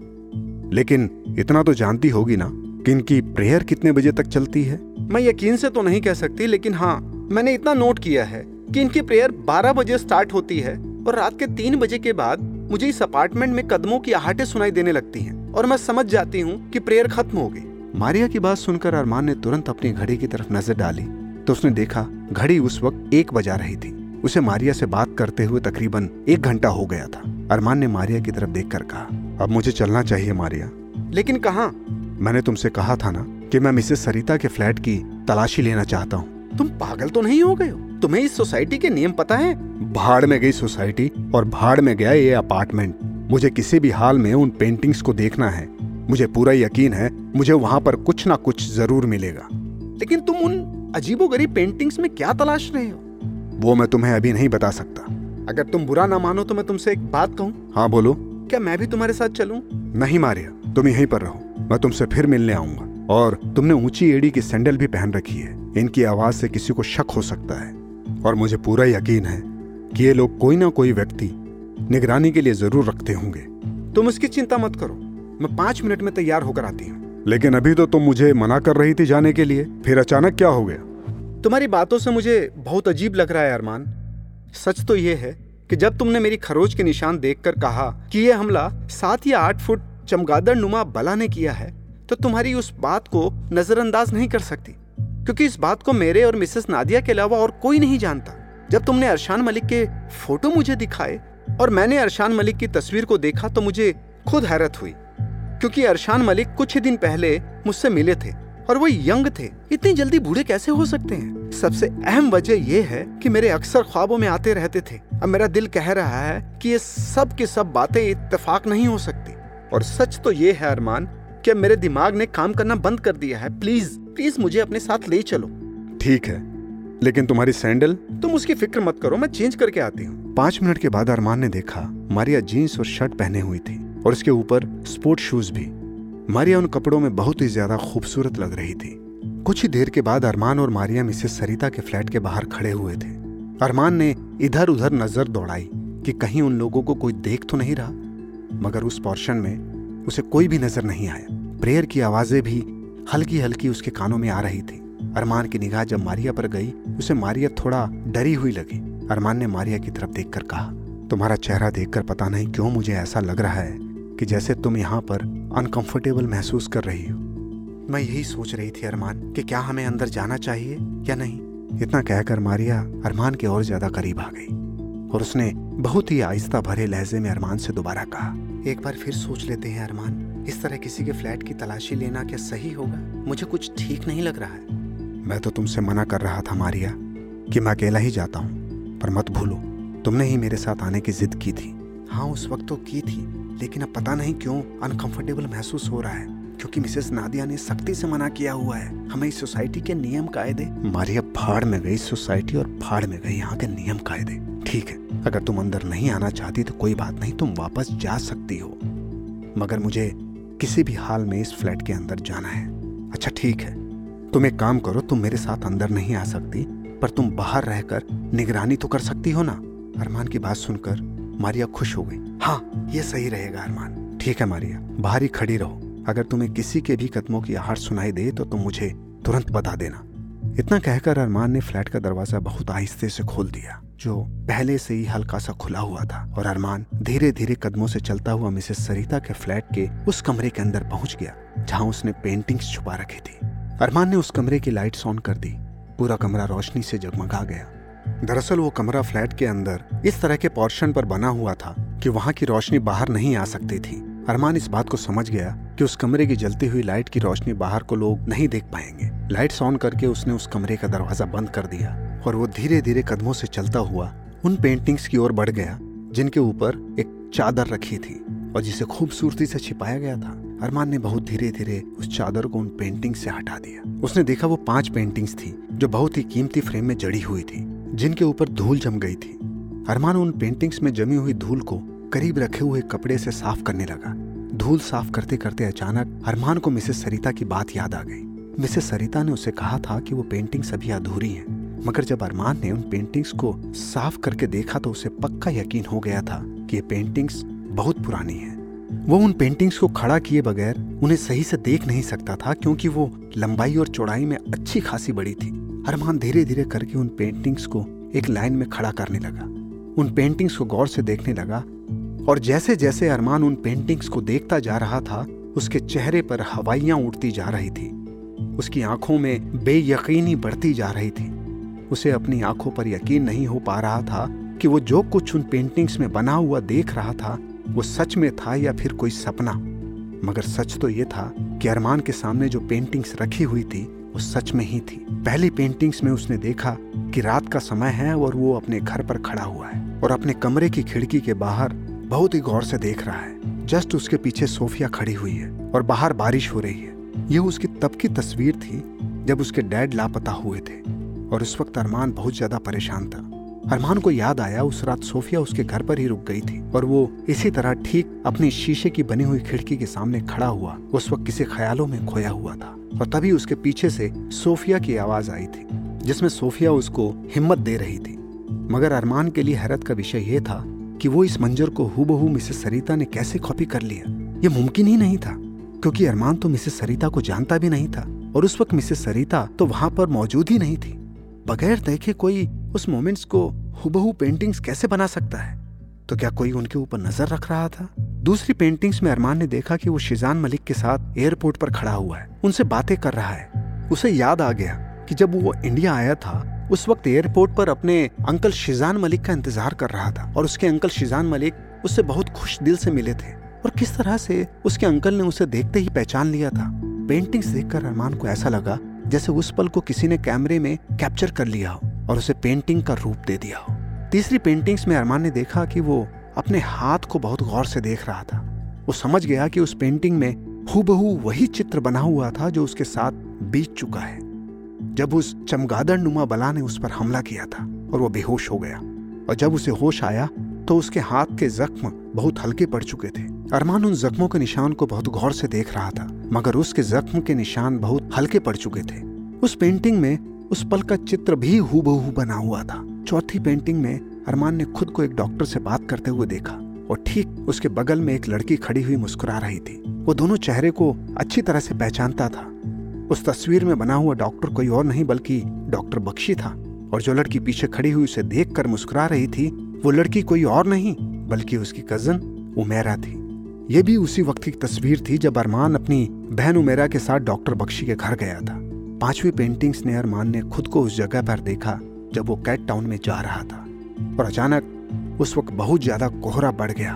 लेकिन इतना तो जानती होगी ना कि इनकी प्रेयर कितने बजे तक चलती है। मैं यकीन से तो नहीं कह सकती लेकिन हाँ मैंने इतना नोट किया है कि इनकी प्रेयर 12 बजे स्टार्ट होती है और रात के तीन बजे के बाद मुझे इस अपार्टमेंट में कदमों की आहटें सुनाई देने लगती हैं और मैं समझ जाती हूँ कि प्रेयर खत्म हो गई। मारिया की बात सुनकर अरमान ने तुरंत अपनी घड़ी की तरफ़ नज़र डाली तो उसने देखा घड़ी उस वक्त एक बजा रही थी। उसे मारिया से बात करते हुए तकरीबन एक घंटा हो गया था। अरमान ने मारिया की तरफ़ देखकर कहा अब मुझे चलना चाहिए मारिया। लेकिन कहा? मैंने तुमसे कहा था ना कि मैं मिसेस सरिता के फ्लैट की तलाशी लेना चाहता हूँ। तुम पागल तो नहीं हो गए हो? तुम्हें इस सोसाइटी के नियम पता है? भाड़ में गई सोसाइटी और भाड़ में गया ये अपार्टमेंट। मुझे किसी भी हाल में उन पेंटिंग्स को देखना है। मुझे पूरा यकीन है, मुझे वहाँ पर कुछ ना कुछ ज़रूर मिलेगा। लेकिन तुम उन अजीबोगरीब पेंटिंग्स में क्या तलाश रहे हो? वो मैं तुम्हें अभी नहीं बता सकता। अगर तुम बुरा ना मानो तो मैं तुमसे एक बात कहूँ? हाँ बोलो। क्या मैं भी तुम्हारे साथ चलूँ? नहीं मारिया, तुम यहीं पर रहो। मैं तुमसे फिर मिलने आऊँगा। और तुमने ऊँची एड़ी की सैंडल भी पहन रखी है। इनकी आवाज़ से किसी को शक हो सकता है। और मुझे पूरा यकीन है कि ये लोग कोई ना कोई व्यक्ति निगरानी के लिए ज़रूर रखते होंगे। तुम उसकी चिंता मत करो। मैं पाँच मिनट में तैयार होकर आती हूँ। लेकिन अभी तो तुम मुझे मना कर रही थी जाने के लिए। फिर अचानक क्या हो गया? तुम्हारी बातों से मुझे बहुत अजीब लग रहा है, अरमान। सच तो यह है कि जब तुमने मेरी खरोज के निशान देखकर कहा कि यह हमला सात या आठ फुट चमगादड़ नुमा बला ने किया है तो तुम्हारी उस बात को नजरअंदाज नहीं कर सकती। क्योंकि इस बात को मेरे और मिसेस नादिया के अलावा और कोई नहीं जानता। जब तुमने अरशान मलिक के फ़ोटो मुझे दिखाए और मैंने अरशान मलिक की तस्वीर को देखा तो मुझे खुद हैरत हुई। क्योंकि अरशान मलिक कुछ ही दिन पहले मुझसे मिले थे और वो यंग थे। इतनी जल्दी बूढ़े कैसे हो सकते हैं? सबसे अहम वजह यह है कि मेरे अक्सर ख्वाबों में आते रहते थे। अब मेरा दिल कह रहा है कि ये सब की सब बातें इत्तेफाक नहीं हो सकती। और सच तो ये है अरमान कि मेरे दिमाग ने काम करना बंद कर दिया है। प्लीज़ प्लीज़ मुझे अपने साथ ले चलो। ठीक है लेकिन तुम्हारी सैंडल? तुम उसकी फ़िक्र मत करो मैं चेंज करके आती हूँ। पाँच मिनट के बाद अरमान ने देखा मारिया जीन्स और शर्ट पहने हुई थी। और उसके ऊपर स्पोर्ट शूज़ भी। मारिया उन कपड़ों में बहुत ही ज़्यादा खूबसूरत लग रही थी। कुछ ही देर के बाद अरमान और मारिया मिसेस सरिता के फ्लैट के बाहर खड़े हुए थे। अरमान ने इधर उधर नज़र दौड़ाई कि कहीं उन लोगों को कोई देख तो नहीं रहा, मगर उस पोर्शन में उसे कोई भी नज़र नहीं आया। प्रेयर की आवाज़ें भी हल्की हल्की उसके कानों में आ रही थी। अरमान की निगाह जब मारिया पर गई, उसे मारिया थोड़ा डरी हुई लगी। अरमान ने मारिया की तरफ़ देखकर कहा, तुम्हारा चेहरा देखकर पता नहीं क्यों मुझे ऐसा लग रहा है। कि जैसे तुम यहाँ पर अनकंफर्टेबल महसूस कर रही हो। मैं यही सोच रही थी, अरमान, कि क्या हमें अंदर जाना चाहिए या नहीं? इतना कहकर मारिया अरमान के और ज़्यादा करीब आ गई और उसने बहुत ही आहिस्ता भरे लहजे में अरमान से दोबारा कहा, एक बार फिर सोच लेते हैं अरमान, इस तरह किसी के फ्लैट की तलाशी लेना क्या सही होगा? मुझे कुछ ठीक नहीं लग रहा है। मैं तो तुमसे मना कर रहा था मारिया, कि मैं अकेला ही जाता हूँ, पर मत भूलो, तुमने ही मेरे साथ आने की जिद की थी। हाँ उस वक्त तो की थी, लेकिन अब पता नहीं क्यों अनकंफर्टेबल महसूस हो रहा है, क्योंकि मिसेस नादिया ने सख्ती से मना किया हुआ है। हमें इस सोसाइटी के नियम कायदे। मारिया फाड़ में गई सोसाइटी और फाड़ में गई यहाँ के नियम कायदे। ठीक है, अगर तुम अंदर नहीं आना चाहती तो कोई बात नहीं, तुम वापस जा सकती हो। मगर मुझे किसी भी हाल में इस फ्लैट के अंदर जाना है। अच्छा ठीक है, तुम एक काम करो, तुम मेरे साथ अंदर नहीं आ सकती, पर तुम बाहर रहकर निगरानी तो कर सकती हो ना। अरमान की बात सुनकर मारिया खुश हो गई। हाँ ये सही रहेगा अरमान। ठीक है मारिया, बाहर ही खड़ी रहो। अगर तुम्हें किसी के भी कदमों की आहट सुनाई दे तो तुम मुझे तुरंत बता देना। इतना कहकर अरमान ने फ्लैट का दरवाज़ा बहुत आहिस्ते से खोल दिया, जो पहले से ही हल्का सा खुला हुआ था, और अरमान धीरे धीरे कदमों से चलता हुआ मिसेस सरिता के फ्लैट के उस कमरे के अंदर पहुँच गया, जहाँ उसने पेंटिंग्स छुपा रखी थी। अरमान ने उस कमरे की लाइट्स ऑन कर दी, पूरा कमरा रोशनी से जगमगा गया। दरअसल वो कमरा फ्लैट के अंदर इस तरह के पोर्शन पर बना हुआ था कि वहाँ की रोशनी बाहर नहीं आ सकती थी। अरमान इस बात को समझ गया कि उस कमरे की जलती हुई लाइट की रोशनी बाहर को लोग नहीं देख पाएँगे। लाइट्स ऑन करके उसने उस कमरे का दरवाज़ा बंद कर दिया और वो धीरे धीरे कदमों से चलता हुआ उन पेंटिंग्स की ओर बढ़ गया, जिनके ऊपर एक चादर रखी थी और जिसे खूबसूरती से छिपाया गया था। अरमान ने बहुत धीरे धीरे उस चादर को उन पेंटिंग से हटा दिया। उसने देखा वो पाँच पेंटिंग्स थी, जो बहुत ही कीमती फ्रेम में जड़ी हुई थी। जिनके ऊपर धूल जम गई थी। अरमान उन पेंटिंग्स में जमी हुई धूल को करीब रखे हुए कपड़े से साफ़ करने लगा। धूल साफ़ करते करते अचानक अरमान को मिसेस सरिता की बात याद आ गई। मिसेस सरिता ने उसे कहा था कि वो पेंटिंग्स अभी अधूरी हैं, मगर जब अरमान ने उन पेंटिंग्स को साफ़ करके देखा तो उसे पक्का यकीन हो गया था कि ये पेंटिंग्स बहुत पुरानी हैं। वो उन पेंटिंग्स को खड़ा किए बगैर उन्हें सही से देख नहीं सकता था क्योंकि वो लंबाई और चौड़ाई में अच्छी खासी बड़ी थी। अरमान धीरे धीरे करके उन पेंटिंग्स को एक लाइन में खड़ा करने लगा। उन पेंटिंग्स को गौर से देखने लगा और जैसे जैसे अरमान उन पेंटिंग्स को देखता जा रहा था, उसके चेहरे पर हवाइयाँ उड़ती जा रही थी। उसकी आँखों में बेयकीनी बढ़ती जा रही थी। उसे अपनी आँखों पर यकीन नहीं हो पा रहा था कि वो जो कुछ उन पेंटिंग्स में बना हुआ देख रहा था, वो सच में था या फिर कोई सपना। मगर सच तो ये था कि अरमान के सामने जो पेंटिंग्स रखी हुई थी वो सच में ही थी। पहली पेंटिंग्स में उसने देखा कि रात का समय है और वो अपने घर पर खड़ा हुआ है और अपने कमरे की खिड़की के बाहर बहुत ही गौर से देख रहा है। जस्ट उसके पीछे सोफिया खड़ी हुई है और बाहर बारिश हो रही है। ये उसकी तब की तस्वीर थी जब उसके डैड लापता हुए थे और उस वक्त अरमान बहुत ज़्यादा परेशान था। अरमान को याद आया उस रात सोफिया उसके घर पर ही रुक गई थी और वो इसी तरह ठीक अपनी शीशे की बनी हुई खिड़की के सामने खड़ा हुआ, उस वक्त किसी ख्यालों में खोया हुआ था। और तभी उसके पीछे से सोफिया की आवाज़ आई थी, जिसमें सोफिया उसको हिम्मत दे रही थी। मगर अरमान के लिए हैरत का विषय यह था कि वो इस मंजर को हूबहू मिसेस सरिता ने कैसे कॉपी कर लिया। ये मुमकिन ही नहीं था, क्योंकि अरमान तो मिसेस सरिता को जानता भी नहीं था और उस वक्त मिसेस सरिता तो वहाँ पर मौजूद ही नहीं थी। बगैर देखे कोई उस मोमेंट्स को हुबहू पेंटिंग्स कैसे बना सकता है? तो क्या कोई उनके ऊपर नज़र रख रहा था? दूसरी पेंटिंग्स में अरमान ने देखा कि वो शिजान मलिक के साथ एयरपोर्ट पर खड़ा हुआ है। उनसे बातें कर रहा है। उसे याद आ गया कि जब वो इंडिया आया था, उस वक्त एयरपोर्ट पर अपने अंकल शिजान मलिक का इंतज़ार कर रहा था और उसके अंकल शिजान मलिक उससे बहुत खुश दिल से मिले थे। और किस तरह से उसके अंकल ने उसे देखते ही पहचान लिया था। पेंटिंग्स देखकर अरमान को ऐसा लगा जैसे उस पल को किसी ने कैमरे में कैप्चर कर लिया हो और उसे पेंटिंग का रूप दे दिया हो। तीसरी पेंटिंग्स में अरमान ने देखा कि वो अपने हाथ को बहुत गौर से देख रहा था। वो समझ गया कि उस पेंटिंग में हूबहू वही चित्र बना हुआ था जो उसके साथ बीत चुका है। जब उस चमगादड़ नुमा बला ने उस पर हमला किया था और वो बेहोश हो गया और जब उसे होश आया तो उसके हाथ के जख्म बहुत हल्के पड़ चुके थे। अरमान उन जख्मों के निशान को बहुत गौर से देख रहा था, मगर उसके जख्म के निशान बहुत हल्के पड़ चुके थे। उस पेंटिंग में उस पल का चित्र भी हूबहू बना हुआ था। चौथी पेंटिंग में अरमान ने खुद को एक डॉक्टर से बात करते हुए देखा और ठीक उसके बगल में एक लड़की खड़ी हुई मुस्कुरा रही थी। वो दोनों चेहरे को अच्छी तरह से पहचानता था। उस तस्वीर में बना हुआ डॉक्टर कोई और नहीं, बल्कि डॉक्टर बख्शी था। और जो लड़की पीछे खड़ी हुई उसे देख कर मुस्कुरा रही थी, वो लड़की कोई और नहीं, बल्कि उसकी कज़न उमेरा थी। ये भी उसी वक्त की तस्वीर थी जब अरमान अपनी बहन उमेरा के साथ डॉक्टर बख्शी के घर गया था। पांचवी पेंटिंग्स ने अरमान ने खुद को उस जगह पर देखा, जब वो कैट टाउन में जा रहा था। और अचानक उस वक्त बहुत ज़्यादा कोहरा बढ़ गया।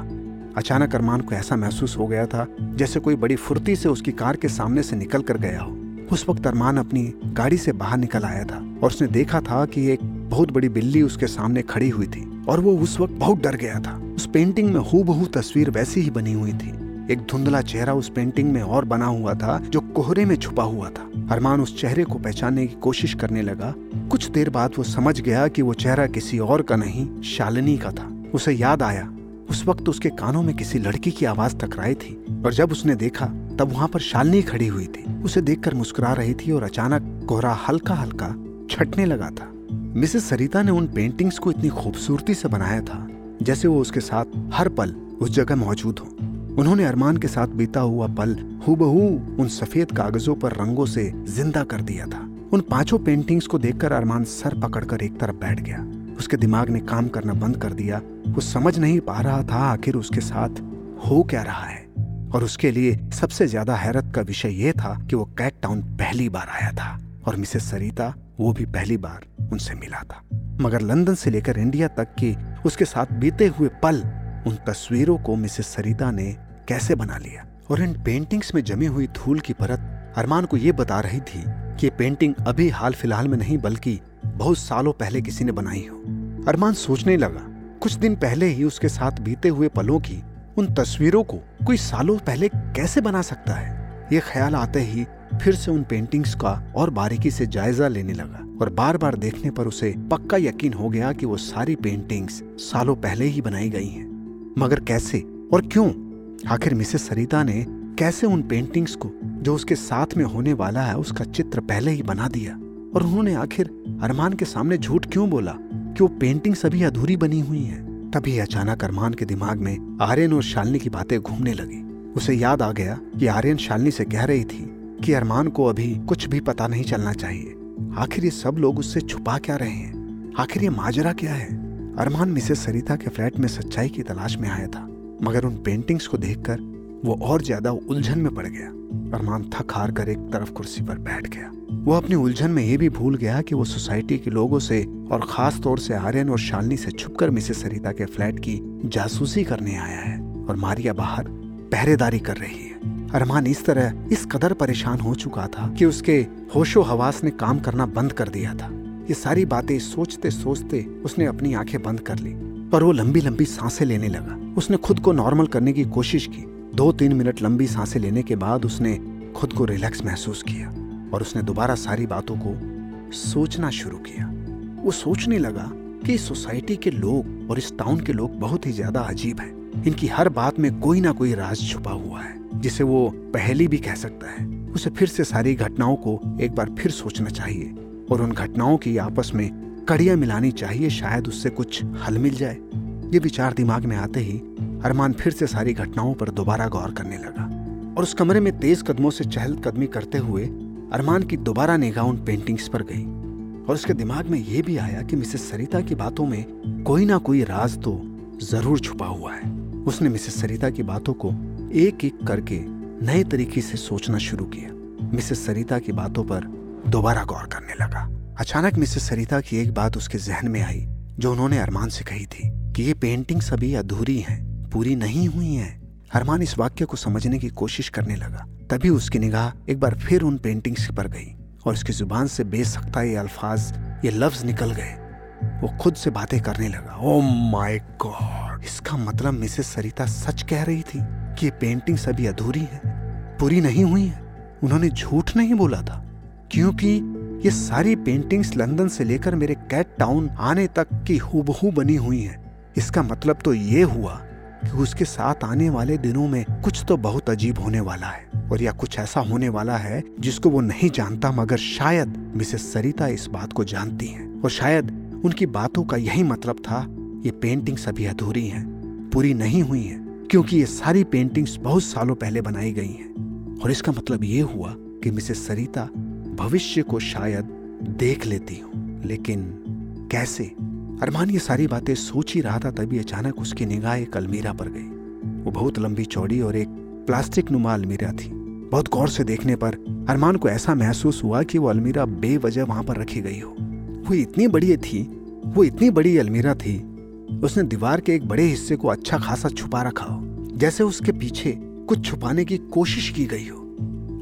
अचानक अरमान को ऐसा महसूस हो गया था जैसे कोई बड़ी फुर्ती से उसकी कार के सामने से निकल कर गया हो। उस वक्त अरमान अपनी गाड़ी से बाहर निकल आया था और उसने देखा था कि एक बहुत बड़ी बिल्ली उसके सामने खड़ी हुई थी और वो उस वक्त बहुत डर गया था। उस पेंटिंग में हूबहू तस्वीर वैसी ही बनी हुई थी। एक धुंधला चेहरा उस पेंटिंग में और बना हुआ था, जो कोहरे में छुपा हुआ था। अरमान उस चेहरे को पहचानने की कोशिश करने लगा। कुछ देर बाद वो समझ गया कि वो चेहरा किसी और का नहीं, शालिनी का था। उसे याद आया। उस वक्त उसके कानों में किसी लड़की की आवाज़ टकराई थी और जब उसने देखा, तब वहाँ पर शालिनी खड़ी हुई थी। उसे देखकर मुस्कुरा रही थी और अचानक कोहरा हल्का हल्का छटने लगा था। मिसेस सरिता ने उन पेंटिंग्स को इतनी खूबसूरती से बनाया था, जैसे वो उसके साथ हर पल उस जगह मौजूद हो। उन्होंने अरमान के साथ बीता हुआ पल हूबहू उन सफ़ेद कागजों पर रंगों से ज़िंदा कर दिया था। उन पाँचों पेंटिंग्स को देखकर अरमान सर पकड़कर एक तरफ़ बैठ गया। उसके दिमाग ने काम करना बंद कर दिया। वो समझ नहीं पा रहा था आखिर उसके साथ हो क्या रहा है। और उसके लिए सबसे ज़्यादा हैरत का विषय यह था कि वो कैट टाउन पहली बार आया था और मिसेस सरिता वो भी पहली बार उनसे मिला था। मगर लंदन से लेकर इंडिया तक की उसके साथ बीते हुए पल, उन तस्वीरों को मिसेस सरिता ने कैसे बना लिया? और इन पेंटिंग्स में जमी हुई धूल की परत, अरमान को यह बता रही थी कि ये पेंटिंग अभी हाल फ़िलहाल में नहीं, बल्कि बहुत सालों पहले किसी ने बनाई हो। अरमान सोचने लगा, कुछ दिन पहले ही उसके साथ बीते हुए पलों की, उन तस्वीरों को कोई सालों पहले कैसे बना सकता है? ये ख्याल आते ही फिर से उन पेंटिंग्स का और बारीकी से जायजा लेने लगा और बार बार देखने पर उसे पक्का यकीन हो गया कि वो सारी पेंटिंग्स सालों पहले ही बनाई गई हैं। मगर कैसे और क्यों? आखिर मिसेस सरिता ने कैसे उन पेंटिंग्स को, जो उसके साथ में होने वाला है, उसका चित्र पहले ही बना दिया? और उन्होंने आखिर अरमान के सामने झूठ क्यों बोला कि वो पेंटिंग्स अभी अधूरी बनी हुई हैं? तभी अचानक अरमान के दिमाग में आर्यन और शालिनी की बातें घूमने लगी। उसे याद आ गया कि आर्यन शालिनी से कह रही थी कि अरमान को अभी कुछ भी पता नहीं चलना चाहिए। आखिर ये सब लोग उससे छुपा क्या रहे हैं? आखिर ये माजरा क्या है? अरमान मिसेस सरिता के फ्लैट में सच्चाई की तलाश में आया था। मगर उन पेंटिंग्स को देखकर वो और ज़्यादा उलझन में पड़ गया। अरमान थक हार कर एक तरफ़ कुर्सी पर बैठ गया। वो अपनी उलझन में ये भी भूल गया कि वो सोसाइटी के लोगों से और खास तौर से आर्यन और शालिनी से छुपकर मिसेस सरिता के फ्लैट की जासूसी करने आया है और मारिया बाहर पहरेदारी कर रही है। अरमान इस तरह इस कदर परेशान हो चुका था कि उसके होशो हवास ने काम करना बंद कर दिया था। ये सारी बातें सोचते सोचते उसने अपनी आँखें बंद कर ली। और वो लंबी लंबी साँसें लेने लगा। उसने खुद को नॉर्मल करने की कोशिश की। दो तीन मिनट लंबी साँसें लेने के बाद उसने खुद को रिलैक्स महसूस किया और उसने दोबारा सारी बातों को सोचना शुरू किया। वो सोचने लगा कि सोसाइटी के लोग और इस टाउन के लोग बहुत ही ज़्यादा अजीब हैं। इनकी हर बात में कोई ना कोई राज छुपा हुआ है, जिसे वो पहली भी कह सकता है। उसे फिर से सारी घटनाओं को एक बार फिर सोचना चाहिए और उन घटनाओं की आपस में कड़ियाँ मिलानी चाहिए, शायद उससे कुछ हल मिल जाए। ये विचार दिमाग में आते ही अरमान फिर से सारी घटनाओं पर दोबारा गौर करने लगा और उस कमरे में तेज कदमों से चहल कदमी करते हुए अरमान की दोबारा निगाह उन पेंटिंग्स पर गई और उसके दिमाग में यह भी आया कि मिसेस सरिता की बातों में कोई ना कोई राज तो ज़रूर छुपा हुआ है। उसने मिसेस सरिता की बातों को एक एक करके नए तरीके से सोचना शुरू किया। मिसेस सरिता की बातों पर दोबारा गौर करने लगा। अचानक मिसेस सरिता की एक बात उसके जहन में आई, जो उन्होंने अरमान से कही थी, कि ये पेंटिंग्स अभी अधूरी हैं, पूरी नहीं हुई हैं। अरमान इस वाक्य को समझने की कोशिश करने लगा। तभी उसकी निगाह एक बार फिर उन पेंटिंग्स पर गई, और उसकी ज़ुबान से बेसख्ता ये अल्फाज, ये लफ्ज निकल गए। वो खुद से बातें करने लगा। ओ माय गॉड इसका मतलब मिसेस सरिता सच कह रही थी कि ये पेंटिंग सभी अधूरी है, पूरी नहीं हुई है। उन्होंने झूठ नहीं बोला था, क्योंकि ये सारी पेंटिंग्स लंदन से लेकर मेरे कैट टाउन आने तक की हूबहू बनी हुई हैं। इसका मतलब तो ये हुआ कि उसके साथ आने वाले दिनों में कुछ तो बहुत अजीब होने वाला है और या कुछ ऐसा होने वाला है जिसको वो नहीं जानता, मगर शायद मिसेस सरिता इस बात को जानती हैं। और शायद उनकी बातों का यही मतलब था, ये पेंटिंग्स अभी अधूरी हैं, पूरी नहीं हुई हैं, क्योंकि ये सारी पेंटिंग्स बहुत सालों पहले बनाई गई हैं। और इसका मतलब ये हुआ कि मिसेस सरिता भविष्य को शायद देख लेती हूँ, लेकिन कैसे? अरमान, ये सारी बातें सोच ही रहा था, तभी अचानक उसकी निगाह एक अलमीरा पर गई। वो बहुत लंबी चौड़ी और एक प्लास्टिक नुमा अलमीरा थी। बहुत गौर से देखने पर अरमान को ऐसा महसूस हुआ कि वो अलमीरा बेवजह वहाँ पर रखी गई हो। वो इतनी बड़ी थी, वो इतनी बड़ी अलमीरा थी, उसने दीवार के एक बड़े हिस्से को अच्छा खासा छुपा रखा हो, जैसे उसके पीछे कुछ छुपाने की कोशिश की गई हो।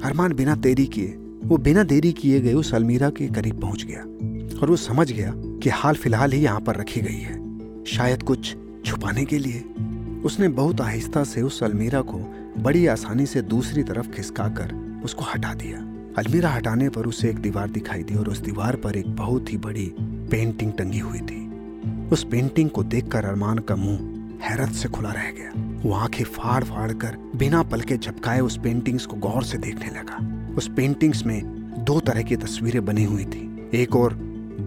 अरमान बिना देरी किए वो बिना देरी किए गए उस अलमीरा के करीब पहुँच गया और वो समझ गया कि हाल फ़िलहाल ही यहाँ पर रखी गई है। शायद कुछ छुपाने के लिए। उसने बहुत आहिस्ता से उस अलमीरा को बड़ी आसानी से दूसरी तरफ़ खिसकाकर उसको हटा दिया। अलमीरा हटाने पर उसे एक दीवार दिखाई दी और उस दीवार पर एक बहुत ही बड़ी पेंटिंग टंगी हुई थी। उस पेंटिंग को देखकर अरमान का मुँह हैरत से खुला रह गया। वो आँखें फाड़ फाड़ कर बिना पलके झपकाए उस पेंटिंग्स को गौर से देखने लगा। उस पेंटिंग्स में दो तरह की तस्वीरें बनी हुई थी। एक और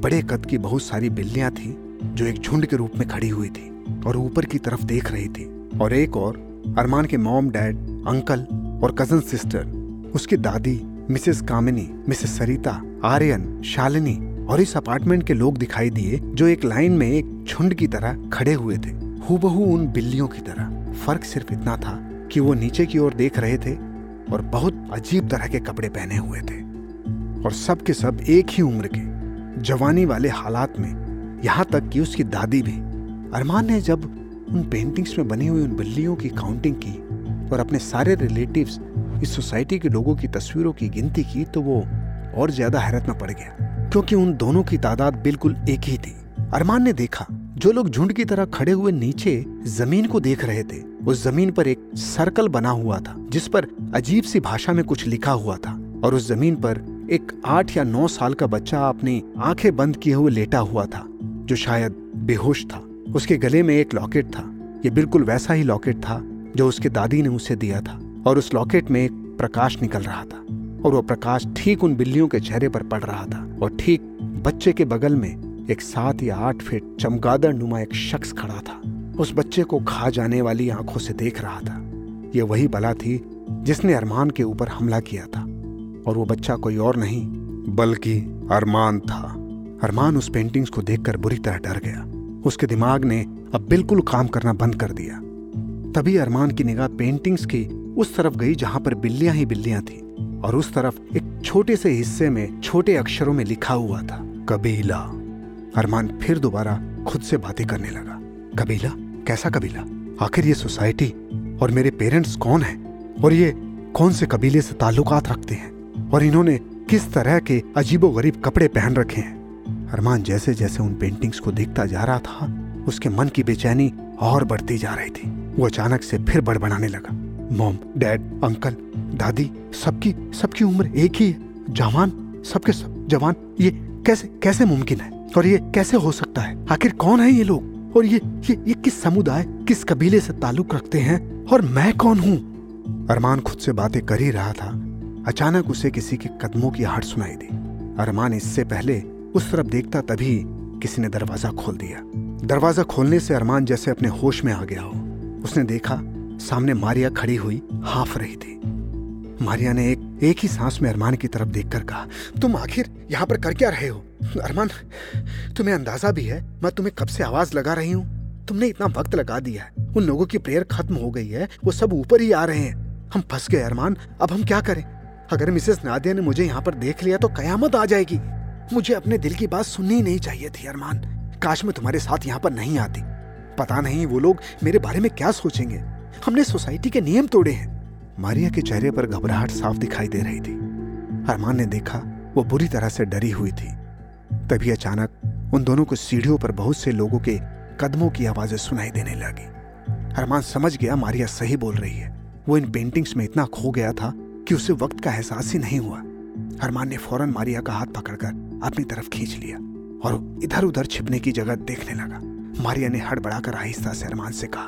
बड़े कद की बहुत सारी बिल्लियाँ थी, जो एक झुंड के रूप में खड़ी हुई थी और ऊपर की तरफ़ देख रही थी। और एक और अरमान के मॉम डैड अंकल और कज़न सिस्टर उसकी दादी मिसेस कामिनी मिसेस सरिता, आर्यन, शालिनी और इस अपार्टमेंट के लोग दिखाई दिए, जो एक लाइन में एक झुंड की तरह खड़े हुए थे। हूबहू उन बिल्लियों की तरह। फ़र्क सिर्फ़ इतना था कि वो नीचे की ओर देख रहे थे और बहुत अजीब तरह के कपड़े पहने हुए थे। और सब के सब एक ही उम्र के, जवानी वाले हालात में, यहाँ तक कि उसकी दादी भी। अरमान ने जब उन पेंटिंग्स में बनी हुई उन बिल्लियों की काउंटिंग की और अपने सारे रिलेटिव्स इस सोसाइटी के लोगों की तस्वीरों की गिनती की तो वो और ज़्यादा हैरत में पड़ गया, क्योंकि उन दोनों की तादाद बिल्कुल एक ही थी। अरमान ने देखा, जो लोग झुंड की तरह खड़े हुए नीचे ज़मीन को देख रहे थे उस ज़मीन पर एक सर्कल बना हुआ था, जिस पर अजीब सी भाषा में कुछ लिखा हुआ था, और उस ज़मीन पर एक आठ या नौ साल का बच्चा अपनी आँखें बंद किए हुए लेटा हुआ था, जो शायद बेहोश था। उसके गले में एक लॉकेट था, ये बिल्कुल वैसा ही लॉकेट था, जो उसके दादी ने उसे दिया था, और उस लॉकेट में एक प्रकाश निकल रहा था, और वो प्रकाश ठीक उन बिल्लियों के चेहरे पर पड़ रहा था, और ठीक बच्चे के बगल में एक सात या आठ फीट चमगादड़ नुमा एक शख्स खड़ा था। उस बच्चे को खा जाने वाली आँखों से देख रहा था। ये वही बला थी जिसने अरमान के ऊपर हमला किया था। और वो बच्चा कोई और नहीं, बल्कि अरमान था। अरमान उस पेंटिंग्स को देखकर बुरी तरह डर गया। उसके दिमाग ने अब बिल्कुल काम करना बंद कर दिया। तभी अरमान की निगाह पेंटिंग्स की उस तरफ़ गई जहाँ पर बिल्लियाँ ही बिल्लियाँ थी, और उस तरफ़ एक छोटे से हिस्से में छोटे अक्षरों में लिखा हुआ था, कबीला। अरमान फिर दोबारा खुद से बातें करने लगा। कबीला? कैसा कबीला? आखिर ये सोसाइटी और मेरे पेरेंट्स कौन हैं? और ये कौन से कबीले से ताल्लुकात रखते हैं? और इन्होंने किस तरह के अजीबो गरीब कपड़े पहन रखे हैं? अरमान जैसे जैसे उन पेंटिंग्स को देखता जा रहा था, उसके मन की बेचैनी और बढ़ती जा रही थी। वो अचानक से फिर बड़बड़ाने लगा। मॉम, डैड, अंकल, दादी, सबकी सबकी उम्र एक ही है। जवान, सबके सब, जवान, ये कैसे कैसे मुमकिन है? और ये कैसे हो सकता है? आखिर कौन है ये लोग? और ये ये ये किस समुदाय, किस कबीले से ताल्लुक रखते हैं? और मैं कौन हूँ? अरमान खुद से बातें कर ही रहा था। अचानक उसे किसी के कदमों की आहट सुनाई दी। अरमान इससे पहले उस तरफ़ देखता तभी किसी ने दरवाज़ा खोल दिया। दरवाज़ा खोलने से अरमान जैसे अपने होश में आ गया हो। उसने देखा सामने मारिया खड़ी हुई, हाफ़ रही थी। मारिया ने एक एक ही सांस में अरमान की तरफ़ देखकर कहा, तुम आखिर यहाँ पर कर क्या रहे हो? अरमान, तुम्हें अंदाज़ा भी है, मैं तुम्हें कब से आवाज़ लगा रही हूँ? तुमने इतना वक्त लगा दिया है, उन लोगों की प्रेयर खत्म हो गई है, वो सब ऊपर ही आ रहे हैं। हम फंस गए, अरमान, अब हम क्या करें? अगर मिसेस नादिया ने मुझे यहाँ पर देख लिया तो कयामत आ जाएगी। मुझे अपने दिल की बात सुननी नहीं चाहिए थी, अरमान। काश मैं तुम्हारे साथ यहाँ पर नहीं आती। पता नहीं वो लोग मेरे बारे में क्या सोचेंगे। हमने सोसाइटी के नियम तोड़े हैं। मारिया के चेहरे पर घबराहट साफ़ दिखाई दे रही थी। अरमान ने देखा, वो बुरी तरह से डरी हुई थी। तभी अचानक उन दोनों को सीढ़ियों पर बहुत से लोगों के कदमों की आवाज़ें सुनाई देने लगी। अरमान समझ गया, मारिया सही बोल रही है। वो इन पेंटिंग्स में इतना खो गया था कि उसे वक्त का एहसास ही नहीं हुआ। अरमान ने फ़ौरन मारिया का हाथ पकड़कर अपनी तरफ़ खींच लिया और इधर उधर छिपने की जगह देखने लगा। मारिया ने हड़बड़ाकर आहिस्ता से अरमान से कहा,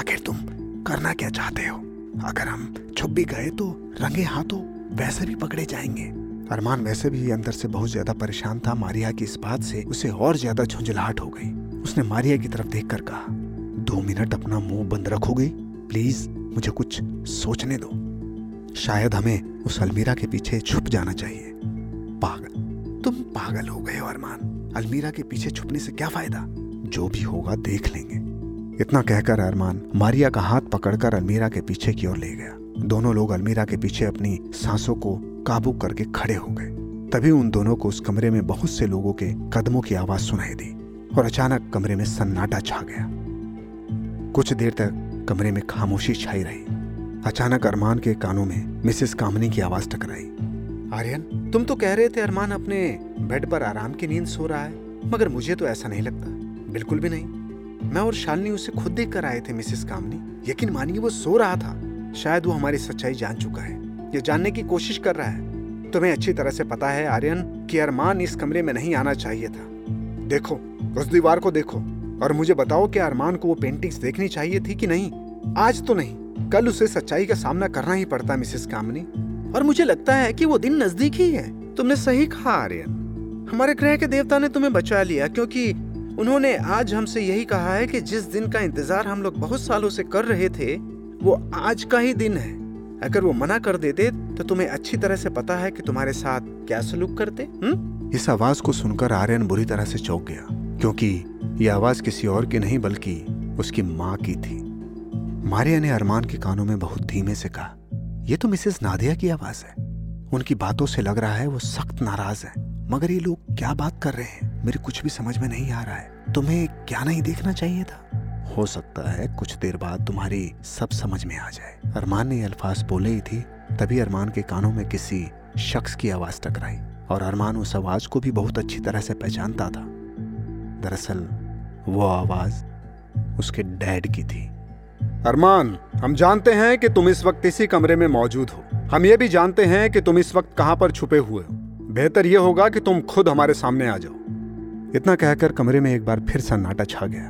आखिर तुम करना क्या चाहते हो? अगर हम छुप भी गए तो रंगे हाथों वैसे भी पकड़े जाएँगे। अरमान वैसे भी अंदर से बहुत ज़्यादा परेशान था। मारिया की इस बात से उसे और ज़्यादा झुंझलाहट हो गई। उसने मारिया की तरफ़ देखकर कहा, दो मिनट अपना मुँह बंद रखोगे? प्लीज़, मुझे कुछ सोचने दो। शायद हमें उस अलमीरा के पीछे छुप जाना चाहिए। पागल, तुम पागल हो गए हो अरमान। अलमीरा के पीछे छुपने से क्या फ़ायदा? जो भी होगा देख लेंगे। इतना कहकर अरमान मारिया का हाथ पकड़कर अलमीरा के पीछे की ओर ले गया। दोनों लोग अलमीरा के पीछे अपनी सांसों को काबू करके खड़े हो गए। तभी उन दोनों को उस कमरे में बहुत से लोगों के कदमों की आवाज़ सुनाई दी और अचानक कमरे में सन्नाटा छा गया। कुछ देर तक कमरे में खामोशी छाई रही। अचानक अरमान के कानों में मिसेस कामनी की आवाज़ टकराई। आर्यन, तुम तो कह रहे थे अरमान अपने बेड पर आराम की नींद सो रहा है, मगर मुझे तो ऐसा नहीं लगता। बिल्कुल भी नहीं। मैं और शालिनी उसे खुद देख कर आए थे, मिसेस कामनी। यकीन मानिए, वो सो रहा था। शायद वो हमारी सच्चाई जान चुका है। ये जानने की कोशिश कर रहा है। तुम्हें अच्छी तरह से पता है, आर्यन, कि अरमान इस कमरे में नहीं आना चाहिए था। देखो, उस दीवार को देखो, और मुझे बताओ कि अरमान को वो पेंटिंग्स देखनी चाहिए थी कि नहीं। आज तो नहीं, कल उसे सच्चाई का सामना करना ही पड़ता, मिसेस कामनी। और मुझे लगता है कि वो दिन नज़दीक ही है। तुमने सही कहा, आर्यन। हमारे ग्रह के देवता ने तुम्हें बचा लिया, क्योंकि उन्होंने आज हमसे यही कहा है कि जिस दिन का इंतज़ार हम लोग बहुत सालों से कर रहे थे, वो आज का ही दिन है। अगर वो मना कर देते तो तुम्हें अच्छी तरह से पता है कि तुम्हारे साथ क्या सलूक करते हुँ? इस आवाज़ को सुनकर आर्यन बुरी तरह से चौंक गया, क्योंकि ये आवाज़ किसी और की नहीं, बल्कि उसकी माँ की थी। मारिया ने अरमान के कानों में बहुत धीमे से कहा यह तो मिसेस नादिया की आवाज़ है। उनकी बातों से लग रहा है वो सख्त नाराज़ है। मगर ये लोग क्या बात कर रहे हैं? मेरे कुछ भी समझ में नहीं आ रहा है। तुम्हें क्या नहीं देखना चाहिए था? हो सकता है कुछ देर बाद तुम्हारी सब समझ में आ जाए। अरमान ने अल्फाज बोले ही थी तभी अरमान के कानों में किसी शख्स की आवाज़ टकराई और अरमान उस आवाज़ को भी बहुत अच्छी तरह से पहचानता था। दरअसल वो आवाज़ उसके डैड की थी। अरमान हम जानते हैं कि तुम इस वक्त इसी कमरे में मौजूद हो। हम ये भी जानते हैं कि तुम इस वक्त कहाँ पर छुपे हुए हो। बेहतर यह होगा कि तुम खुद हमारे सामने आ जाओ। इतना कहकर कमरे में एक बार फिर सन्नाटा छा गया।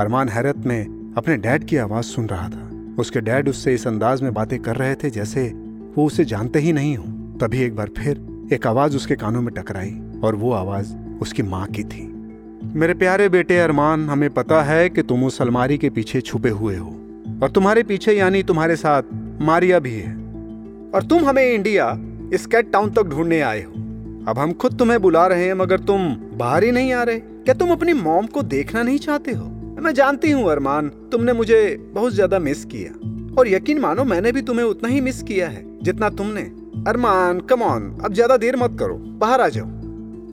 अरमान हैरत में अपने डैड की आवाज़ सुन रहा था। उसके डैड उससे इस अंदाज में बातें कर रहे थे जैसे वो उसे जानते ही नहीं हो। तभी एक बार फिर एक आवाज़ उसके कानों में टकराई और वो आवाज़ उसकी माँ की थी। मेरे प्यारे बेटे अरमान, हमें पता है कि तुम उस अलमारी के पीछे छुपे हुए हो और तुम्हारे पीछे यानी तुम्हारे साथ मारिया भी है। और तुम हमें इंडिया स्केट टाउन तक ढूँढने आए हो। अब हम खुद तुम्हें बुला रहे हैं, मगर तुम बाहर ही नहीं आ रहे। क्या तुम अपनी मॉम को देखना नहीं चाहते हो? मैं जानती हूँ, अरमान, तुमने मुझे बहुत ज़्यादा मिस किया। और यकीन मानो, मैंने भी तुम्हें उतना ही मिस किया है, जितना तुमने। अरमान कम ऑन अब ज़्यादा देर मत करो, बाहर आ जाओ।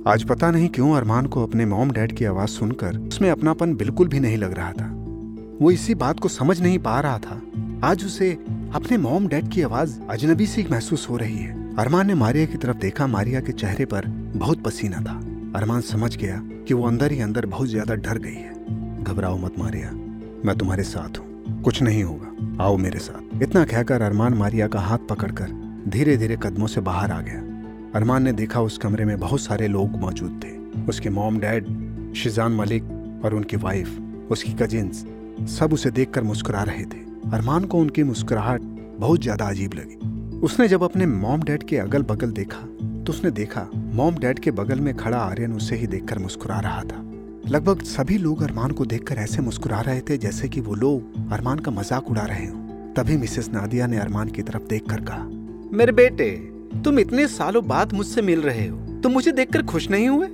आज पता नहीं क्यों अरमान को अपने मॉम डैड की आवाज़ सुनकर उसमें अपनापन बिल्कुल भी नहीं लग रहा था। वो इसी बात को समझ नहीं पा रहा था। आज उसे अपने मॉम डैड की आवाज़ अजनबी सी महसूस हो रही है। अरमान ने मारिया की तरफ़ देखा, मारिया के चेहरे पर बहुत पसीना था। अरमान समझ गया कि वो अंदर ही अंदर बहुत ज़्यादा डर गई है। घबराओ मत मारिया, मैं तुम्हारे साथ हूँ, कुछ नहीं होगा, आओ मेरे साथ। इतना कहकर अरमान मारिया का हाथ पकड़कर धीरे धीरे कदमों से बाहर आ गया। अरमान ने देखा, उस कमरे में बहुत सारे लोग मौजूद थे। उसके मॉम, डैड, शिजान मलिक और उनकी वाइफ, उसकी कजिन्स, सब उसे देखकर मुस्कुरा रहे थे। अरमान को उनकी मुस्कुराहट बहुत ज़्यादा अजीब लगी। उसने जब अपने मॉम डैड के अगल बगल देखा तो उसने देखा, मॉम डैड के बगल में खड़ा आर्यन उसे ही देखकर मुस्कुरा रहा था। लगभग सभी लोग अरमान को देखकर ऐसे मुस्कुरा रहे थे जैसे कि वो लोग अरमान का मज़ाक उड़ा रहे हो। तभी मिसेस नादिया ने अरमान की तरफ़ देखकर कहा, मेरे बेटे, तुम इतने सालों बाद मुझसे मिल रहे हो, तुम मुझे देखकर खुश नहीं हुए?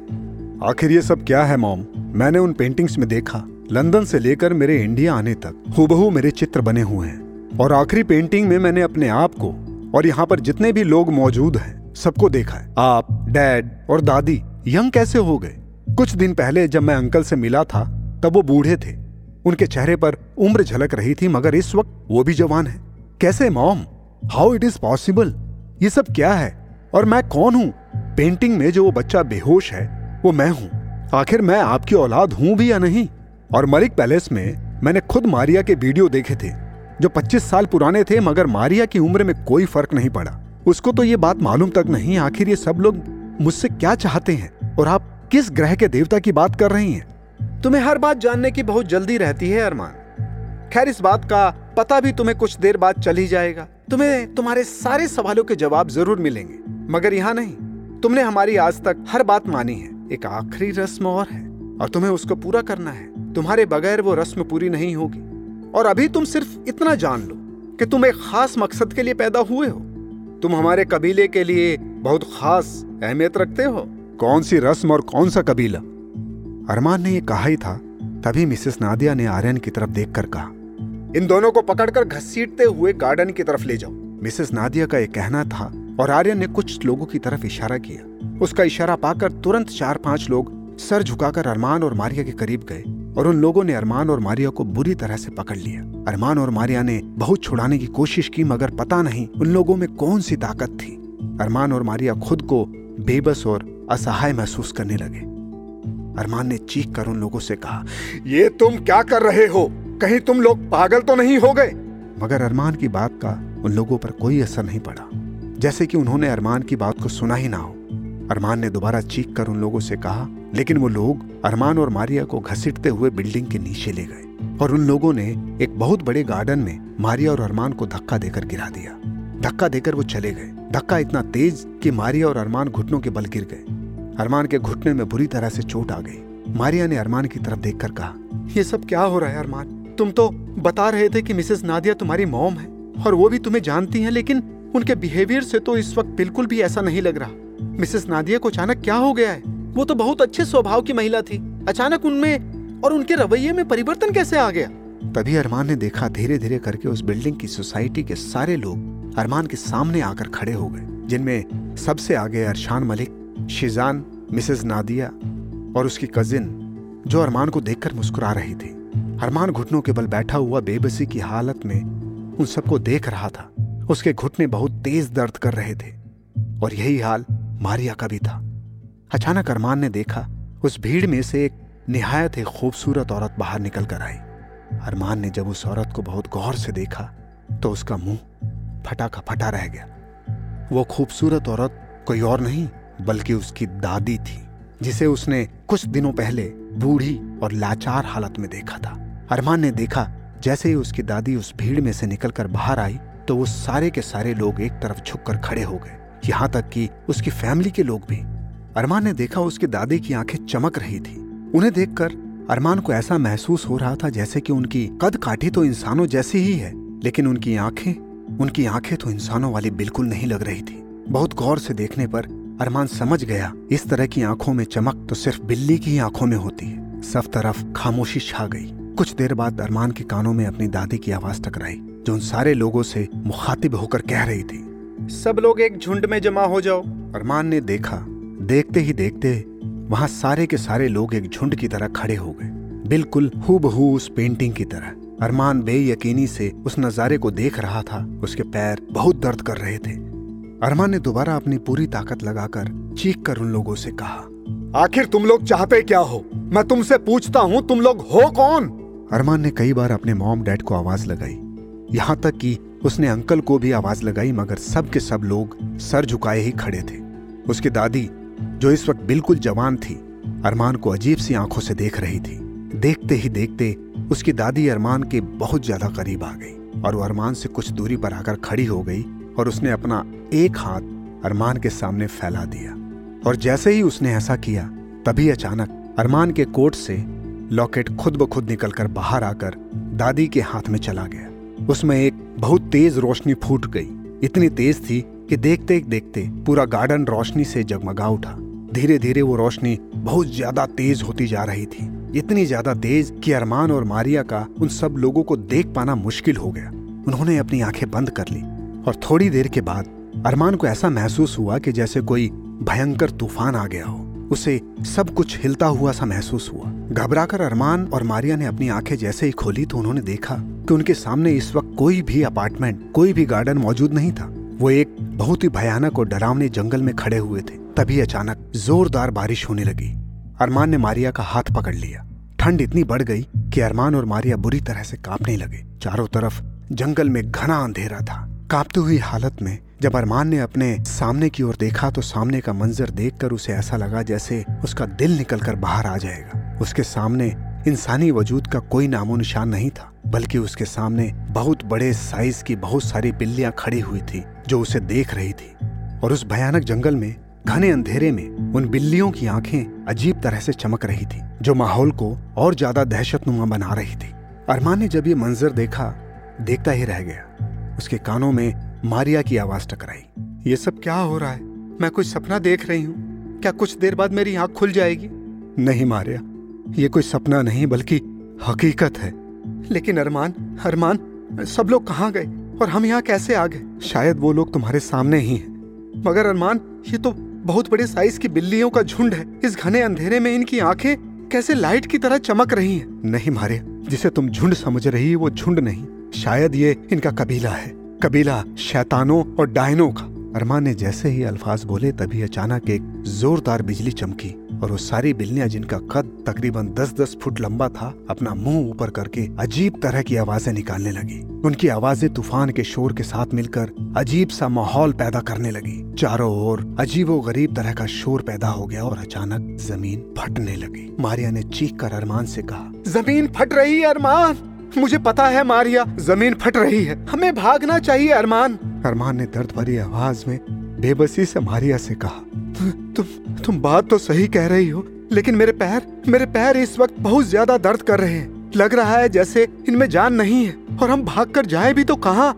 आखिर ये सब क्या है, मॉम? मैंने उन पेंटिंग्स में देखा, लंदन से लेकर मेरे इंडिया आने तक, हूबहू मेरे चित्र बने हुए हैं। और आखिरी पेंटिंग में मैंने अपने आप को और यहाँ पर जितने भी लोग मौजूद हैं, सबको देखा है। आप, डैड और दादी, यंग कैसे हो गए? कुछ दिन पहले जब मैं अंकल से मिला था, तब वो बूढ़े थे। उनके चेहरे पर उम्र झलक रही थी, मगर इस वक्त वो भी जवान है। कैसे, mom? How it is possible ये सब क्या है? और मैं कौन हूँ? पेंटिंग में जो वो बच्चा बेहोश है, वो मैं हूँ। आखिर मैं आपकी औलाद हूँ भी या नहीं? और मलिक पैलेस में मैंने खुद मारिया के वीडियो देखे थे। जो 25 साल पुराने थे, मगर मारिया की उम्र में कोई फ़र्क नहीं पड़ा। उसको तो ये बात मालूम तक नहीं, आखिर ये सब लोग मुझसे क्या चाहते हैं? और आप किस ग्रह के देवता की बात कर रही हैं? तुम्हें हर बात जानने की बहुत जल्दी रहती है, अरमान। खैर, इस बात का पता भी तुम्हें कुछ देर बाद चल ही जाएगा। तुम्हें तुम्हारे सारे सवालों के जवाब ज़रूर मिलेंगे, मगर यहाँ नहीं। तुमने हमारी आज तक हर बात मानी है। एक आखिरी रस्म और है, और तुम्हें उसको पूरा करना है। तुम्हारे बगैर वो रस्म पूरी नहीं होगी। और अभी तुम सिर्फ़ इतना जान लो कि तुम एक खास मकसद के लिए पैदा हुए हो। तुम हमारे कबीले के लिए बहुत खास अहमियत रखते हो। कौन सी रस्म और कौन सा कबीला? अरमान ने यह कहा ही था तभी मिसेस नादिया ने आर्यन की तरफ़ देखकर कहा। इन दोनों को पकड़कर घसीटते हुए गार्डन की तरफ़ ले जाओ। मिसेस नादिया का एक कहना था और आर्यन ने कुछ लोगों की तरफ़ इशारा किया। उसका इशारा पाकर तुरंत चार पाँच लोग सर झुकाकर अरमान और मारिया के करीब गए। और उन लोगों ने अरमान और मारिया को बुरी तरह से पकड़ लिया। अरमान और मारिया ने बहुत छुड़ाने की कोशिश की, मगर पता नहीं उन लोगों में कौन सी ताकत थी। अरमान और मारिया खुद को बेबस और असहाय महसूस करने लगे। अरमान ने चीख कर उन लोगों से कहा, ये तुम क्या कर रहे हो? कहीं तुम लोग पागल तो नहीं हो गए? मगर अरमान की बात का उन लोगों पर कोई असर नहीं पड़ा। जैसे कि उन्होंने अरमान की बात को सुना ही ना हो। अरमान ने दोबारा चीख कर उन लोगों से कहा लेकिन वो लोग अरमान और मारिया को घसीटते हुए बिल्डिंग के नीचे ले गए और उन लोगों ने एक बहुत बड़े गार्डन में मारिया और अरमान को धक्का देकर गिरा दिया। धक्का देकर वो चले गए। धक्का इतना तेज कि मारिया और अरमान घुटनों के बल गिर गए। अरमान के घुटने में बुरी तरह से चोट आ गई। मारिया ने अरमान की तरफ़ देखकर कहा, ये सब क्या हो रहा है अरमान? तुम तो बता रहे थे कि मिसेस नादिया तुम्हारी मॉम है और वो भी तुम्हें जानती हैं, लेकिन उनके बिहेवियर से तो इस वक्त बिल्कुल भी ऐसा नहीं लग रहा। मिसेस नादिया को अचानक क्या हो गया है? वो तो बहुत अच्छे स्वभाव की महिला थी। अचानक उनमें और उनके रवैये में परिवर्तन कैसे आ गया? तभी अरमान ने देखा धीरे धीरे करके उस बिल्डिंग की सोसाइटी के सारे लोग अरमान के सामने आकर खड़े हो गए, जिनमें सबसे आगे अरशान मलिक, शिजान, मिसेस नादिया और उसकी कजिन, जो अरमान को देखकर मुस्कुरा रही थी। अरमान घुटनों के बल बैठा हुआ बेबसी की हालत में उन सबको देख रहा था। उसके घुटने बहुत तेज दर्द कर रहे थे और यही हाल मारिया का भी था। अचानक अरमान ने देखा, उस भीड़ में से एक निहायत ही खूबसूरत औरत बाहर निकल कर आई। अरमान ने जब उस औरत को बहुत गौर से देखा तो उसका मुँह फटा का फटा रह गया। वो खूबसूरत औरत कोई और नहीं, बल्कि उसकी दादी थी, जिसे उसने कुछ दिनों पहले बूढ़ी और लाचार हालत में देखा था। अरमान ने देखा, जैसे ही उसकी दादी उस भीड़ में से निकलकर बाहर आई तो वो सारे के सारे लोग एक तरफ़ झुककर खड़े हो गए। यहाँ तक कि उसकी फैमिली के लोग भी। अरमान ने देखा उसकी दादी की आँखें चमक रही थी। उन्हें देखकर अरमान को ऐसा महसूस हो रहा था जैसे कि उनकी कद काठी तो इंसानों जैसी ही है लेकिन उनकी आँखें उनकी आँखें तो इंसानों वाली बिल्कुल नहीं लग रही थी। बहुत गौर से देखने पर अरमान समझ गया इस तरह की आँखों में चमक तो सिर्फ़ बिल्ली की ही आँखों में होती है। सब तरफ़ खामोशी छा गई। कुछ देर बाद अरमान के कानों में अपनी दादी की आवाज़ टकराई जो उन सारे लोगों से मुखातिब होकर कह रही थी। सब लोग एक झुंड में जमा हो जाओ। अरमान ने देखा देखते ही देखते वहाँ सारे के सारे लोग एक झुंड की तरह खड़े हो गए। बिल्कुल हूबहू उस पेंटिंग की तरह। अरमान बेयकीनी से उस नजारे को देख रहा था। उसके पैर बहुत दर्द कर रहे थे। अरमान ने दोबारा अपनी पूरी ताकत लगाकर चीख कर उन लोगों से कहा, आखिर तुम लोग चाहते क्या हो? मैं तुमसे पूछता हूँ, तुम लोग हो कौन? अरमान ने कई बार अपने मॉम डैड को आवाज़ लगाई। यहाँ तक कि उसने अंकल को भी आवाज़ लगाई, मगर सब के सब लोग सर झुकाए ही खड़े थे। उसकी दादी जो इस वक्त बिल्कुल जवान थी, अरमान को अजीब सी आँखों से देख रही थी। देखते ही देखते उसकी दादी अरमान के बहुत ज़्यादा करीब आ गई और वो अरमान से कुछ दूरी पर आकर खड़ी हो गई और उसने अपना एक हाथ अरमान के सामने फैला दिया। और जैसे ही उसने ऐसा किया, तभी अचानक अरमान के कोट से लॉकेट खुद ब खुद निकलकर बाहर आकर दादी के हाथ में चला गया। उसमें एक बहुत तेज रोशनी फूट गई। इतनी तेज थी कि देखते देखते पूरा गार्डन रोशनी से जगमगा उठा। धीरे धीरे वो रोशनी बहुत ज़्यादा तेज होती जा रही थी। इतनी ज़्यादा तेज कि अरमान और मारिया का उन सब लोगों को देख पाना मुश्किल हो गया। उन्होंने अपनी आँखें बंद कर ली और थोड़ी देर के बाद अरमान को ऐसा महसूस हुआ कि जैसे कोई भयंकर तूफ़ान आ गया हो। उसे सब कुछ हिलता हुआ सा महसूस हुआ। घबराकर अरमान और मारिया ने अपनी आँखें जैसे ही खोली तो उन्होंने देखा कि उनके सामने इस वक्त कोई भी अपार्टमेंट, कोई भी गार्डन मौजूद नहीं था। वो एक बहुत ही भयानक और डरावने जंगल में खड़े हुए थे। तभी अचानक जोरदार बारिश होने लगी। अरमान ने मारिया का हाथ पकड़ लिया। ठंड इतनी बढ़ गई कि अरमान और मारिया बुरी तरह से कांपने लगे। चारों तरफ़ जंगल में घना अंधेरा था। कांपती हुई हालत में जब अरमान ने अपने सामने की ओर देखा तो सामने का मंजर देखकर उसे ऐसा लगा जैसे उसका दिल निकलकर बाहर आ जाएगा। उसके सामने इंसानी वजूद का कोई नामो निशान नहीं था, बल्कि उसके सामने बहुत बड़े साइज़ की बहुत सारी बिल्लियाँ खड़ी हुई थी, जो उसे देख रही थी। और उस भयानक जंगल में, घने अंधेरे में, उन बिल्लियों की आँखें अजीब तरह से चमक रही थी, जो माहौल को और ज़्यादा दहशतनुमा बना रही थी। अरमान ने जब ये मंजर देखा, देखता ही रह गया। उसके कानों में मारिया की आवाज़ टकराई। ये सब क्या हो रहा है? मैं कुछ सपना देख रही हूँ। क्या कुछ देर बाद मेरी आँख खुल जाएगी? नहीं मारिया। ये कोई सपना नहीं, बल्कि हकीकत है। लेकिन अरमान अरमान, सब लोग कहाँ गए और हम यहाँ कैसे आ गए? शायद वो लोग तुम्हारे सामने ही हैं। मगर अरमान, ये तो बहुत बड़े साइज़ की बिल्लियों का झुंड है। इस घने अंधेरे में इनकी आँखें कैसे लाइट की तरह चमक रही हैं? नहीं मारे, जिसे तुम झुंड समझ रही वो झुंड नहीं। शायद ये इनका कबीला है। कबीला शैतानों और डायनों का। अरमान ने जैसे ही अल्फाज बोले, तभी अचानक एक जोरदार बिजली चमकी। और वो सारी बिल्लियाँ जिनका कद तकरीबन 10-10 फुट लंबा था, अपना मुँह ऊपर करके अजीब तरह की आवाज़ें निकालने लगी। उनकी आवाज़ें तूफ़ान के शोर के साथ मिलकर अजीब सा माहौल पैदा करने लगी। चारों ओर अजीबो गरीब तरह का शोर पैदा हो गया और अचानक ज़मीन फटने लगी। मारिया ने चीख कर अरमान से कहा, ज़मीन फट रही है, अरमान! मुझे पता है मारिया, ज़मीन फट रही है। हमें भागना चाहिए, अरमान! अरमान ने दर्द भरी आवाज़ में बेबसी से मारिया से कहा तुम तुम बात तो सही कह रही हो, लेकिन मेरे पैर मेरे पैर इस वक्त बहुत ज़्यादा दर्द कर रहे हैं। लग रहा है जैसे इनमें जान नहीं है, और हम भाग कर जाए भी तो कहाँ?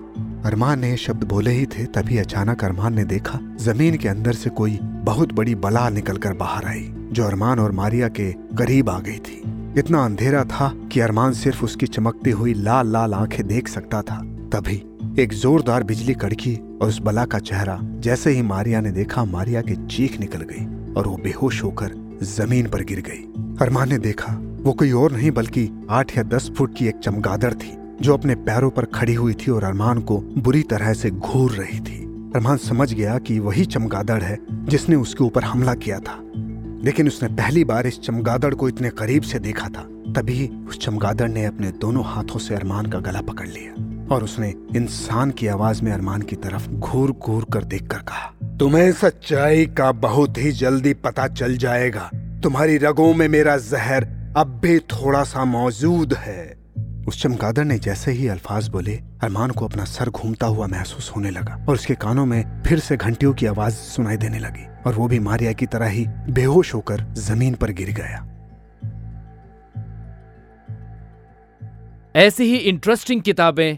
अरमान ने शब्द बोले ही थे, तभी अचानक अरमान ने देखा, ज़मीन के अंदर से कोई बहुत बड़ी बला निकल कर बाहर आई, जो अरमान और मारिया के करीब आ गई थी। इतना अंधेरा था कि अरमान सिर्फ़ उसकी चमकती हुई लाल लाल आँखें देख सकता था। तभी एक जोरदार बिजली कड़की और उस बला का चेहरा जैसे ही मारिया ने देखा, मारिया की चीख निकल गई और वो बेहोश होकर ज़मीन पर गिर गई। अरमान ने देखा, वो कोई और नहीं बल्कि आठ या दस फुट की एक चमगादड़ थी, जो अपने पैरों पर खड़ी हुई थी और अरमान को बुरी तरह से घूर रही थी। अरमान समझ गया कि वही चमगादड़ है जिसने उसके ऊपर हमला किया था। लेकिन उसने पहली बार इस चमगादड़ को इतने करीब से देखा था, तभी उस चमगादड़ ने अपने दोनों हाथों से अरमान का गला पकड़ लिया। और उसने इंसान की आवाज़ में अरमान की तरफ़ घूर घूर कर देख कर कहा, तुम्हें सच्चाई का बहुत ही जल्दी पता चल जाएगा। तुम्हारी रगों में मेरा जहर अब भी थोड़ा सा मौजूद है। उस चमगादड़ ने जैसे ही अल्फाज बोले, अरमान को अपना सर घूमता हुआ महसूस होने लगा और उसके कानों में फिर से घंटियों की आवाज़ सुनाई देने लगी और वो भी मारिया की तरह ही बेहोश होकर ज़मीन पर गिर गया। ऐसी ही इंटरेस्टिंग किताबें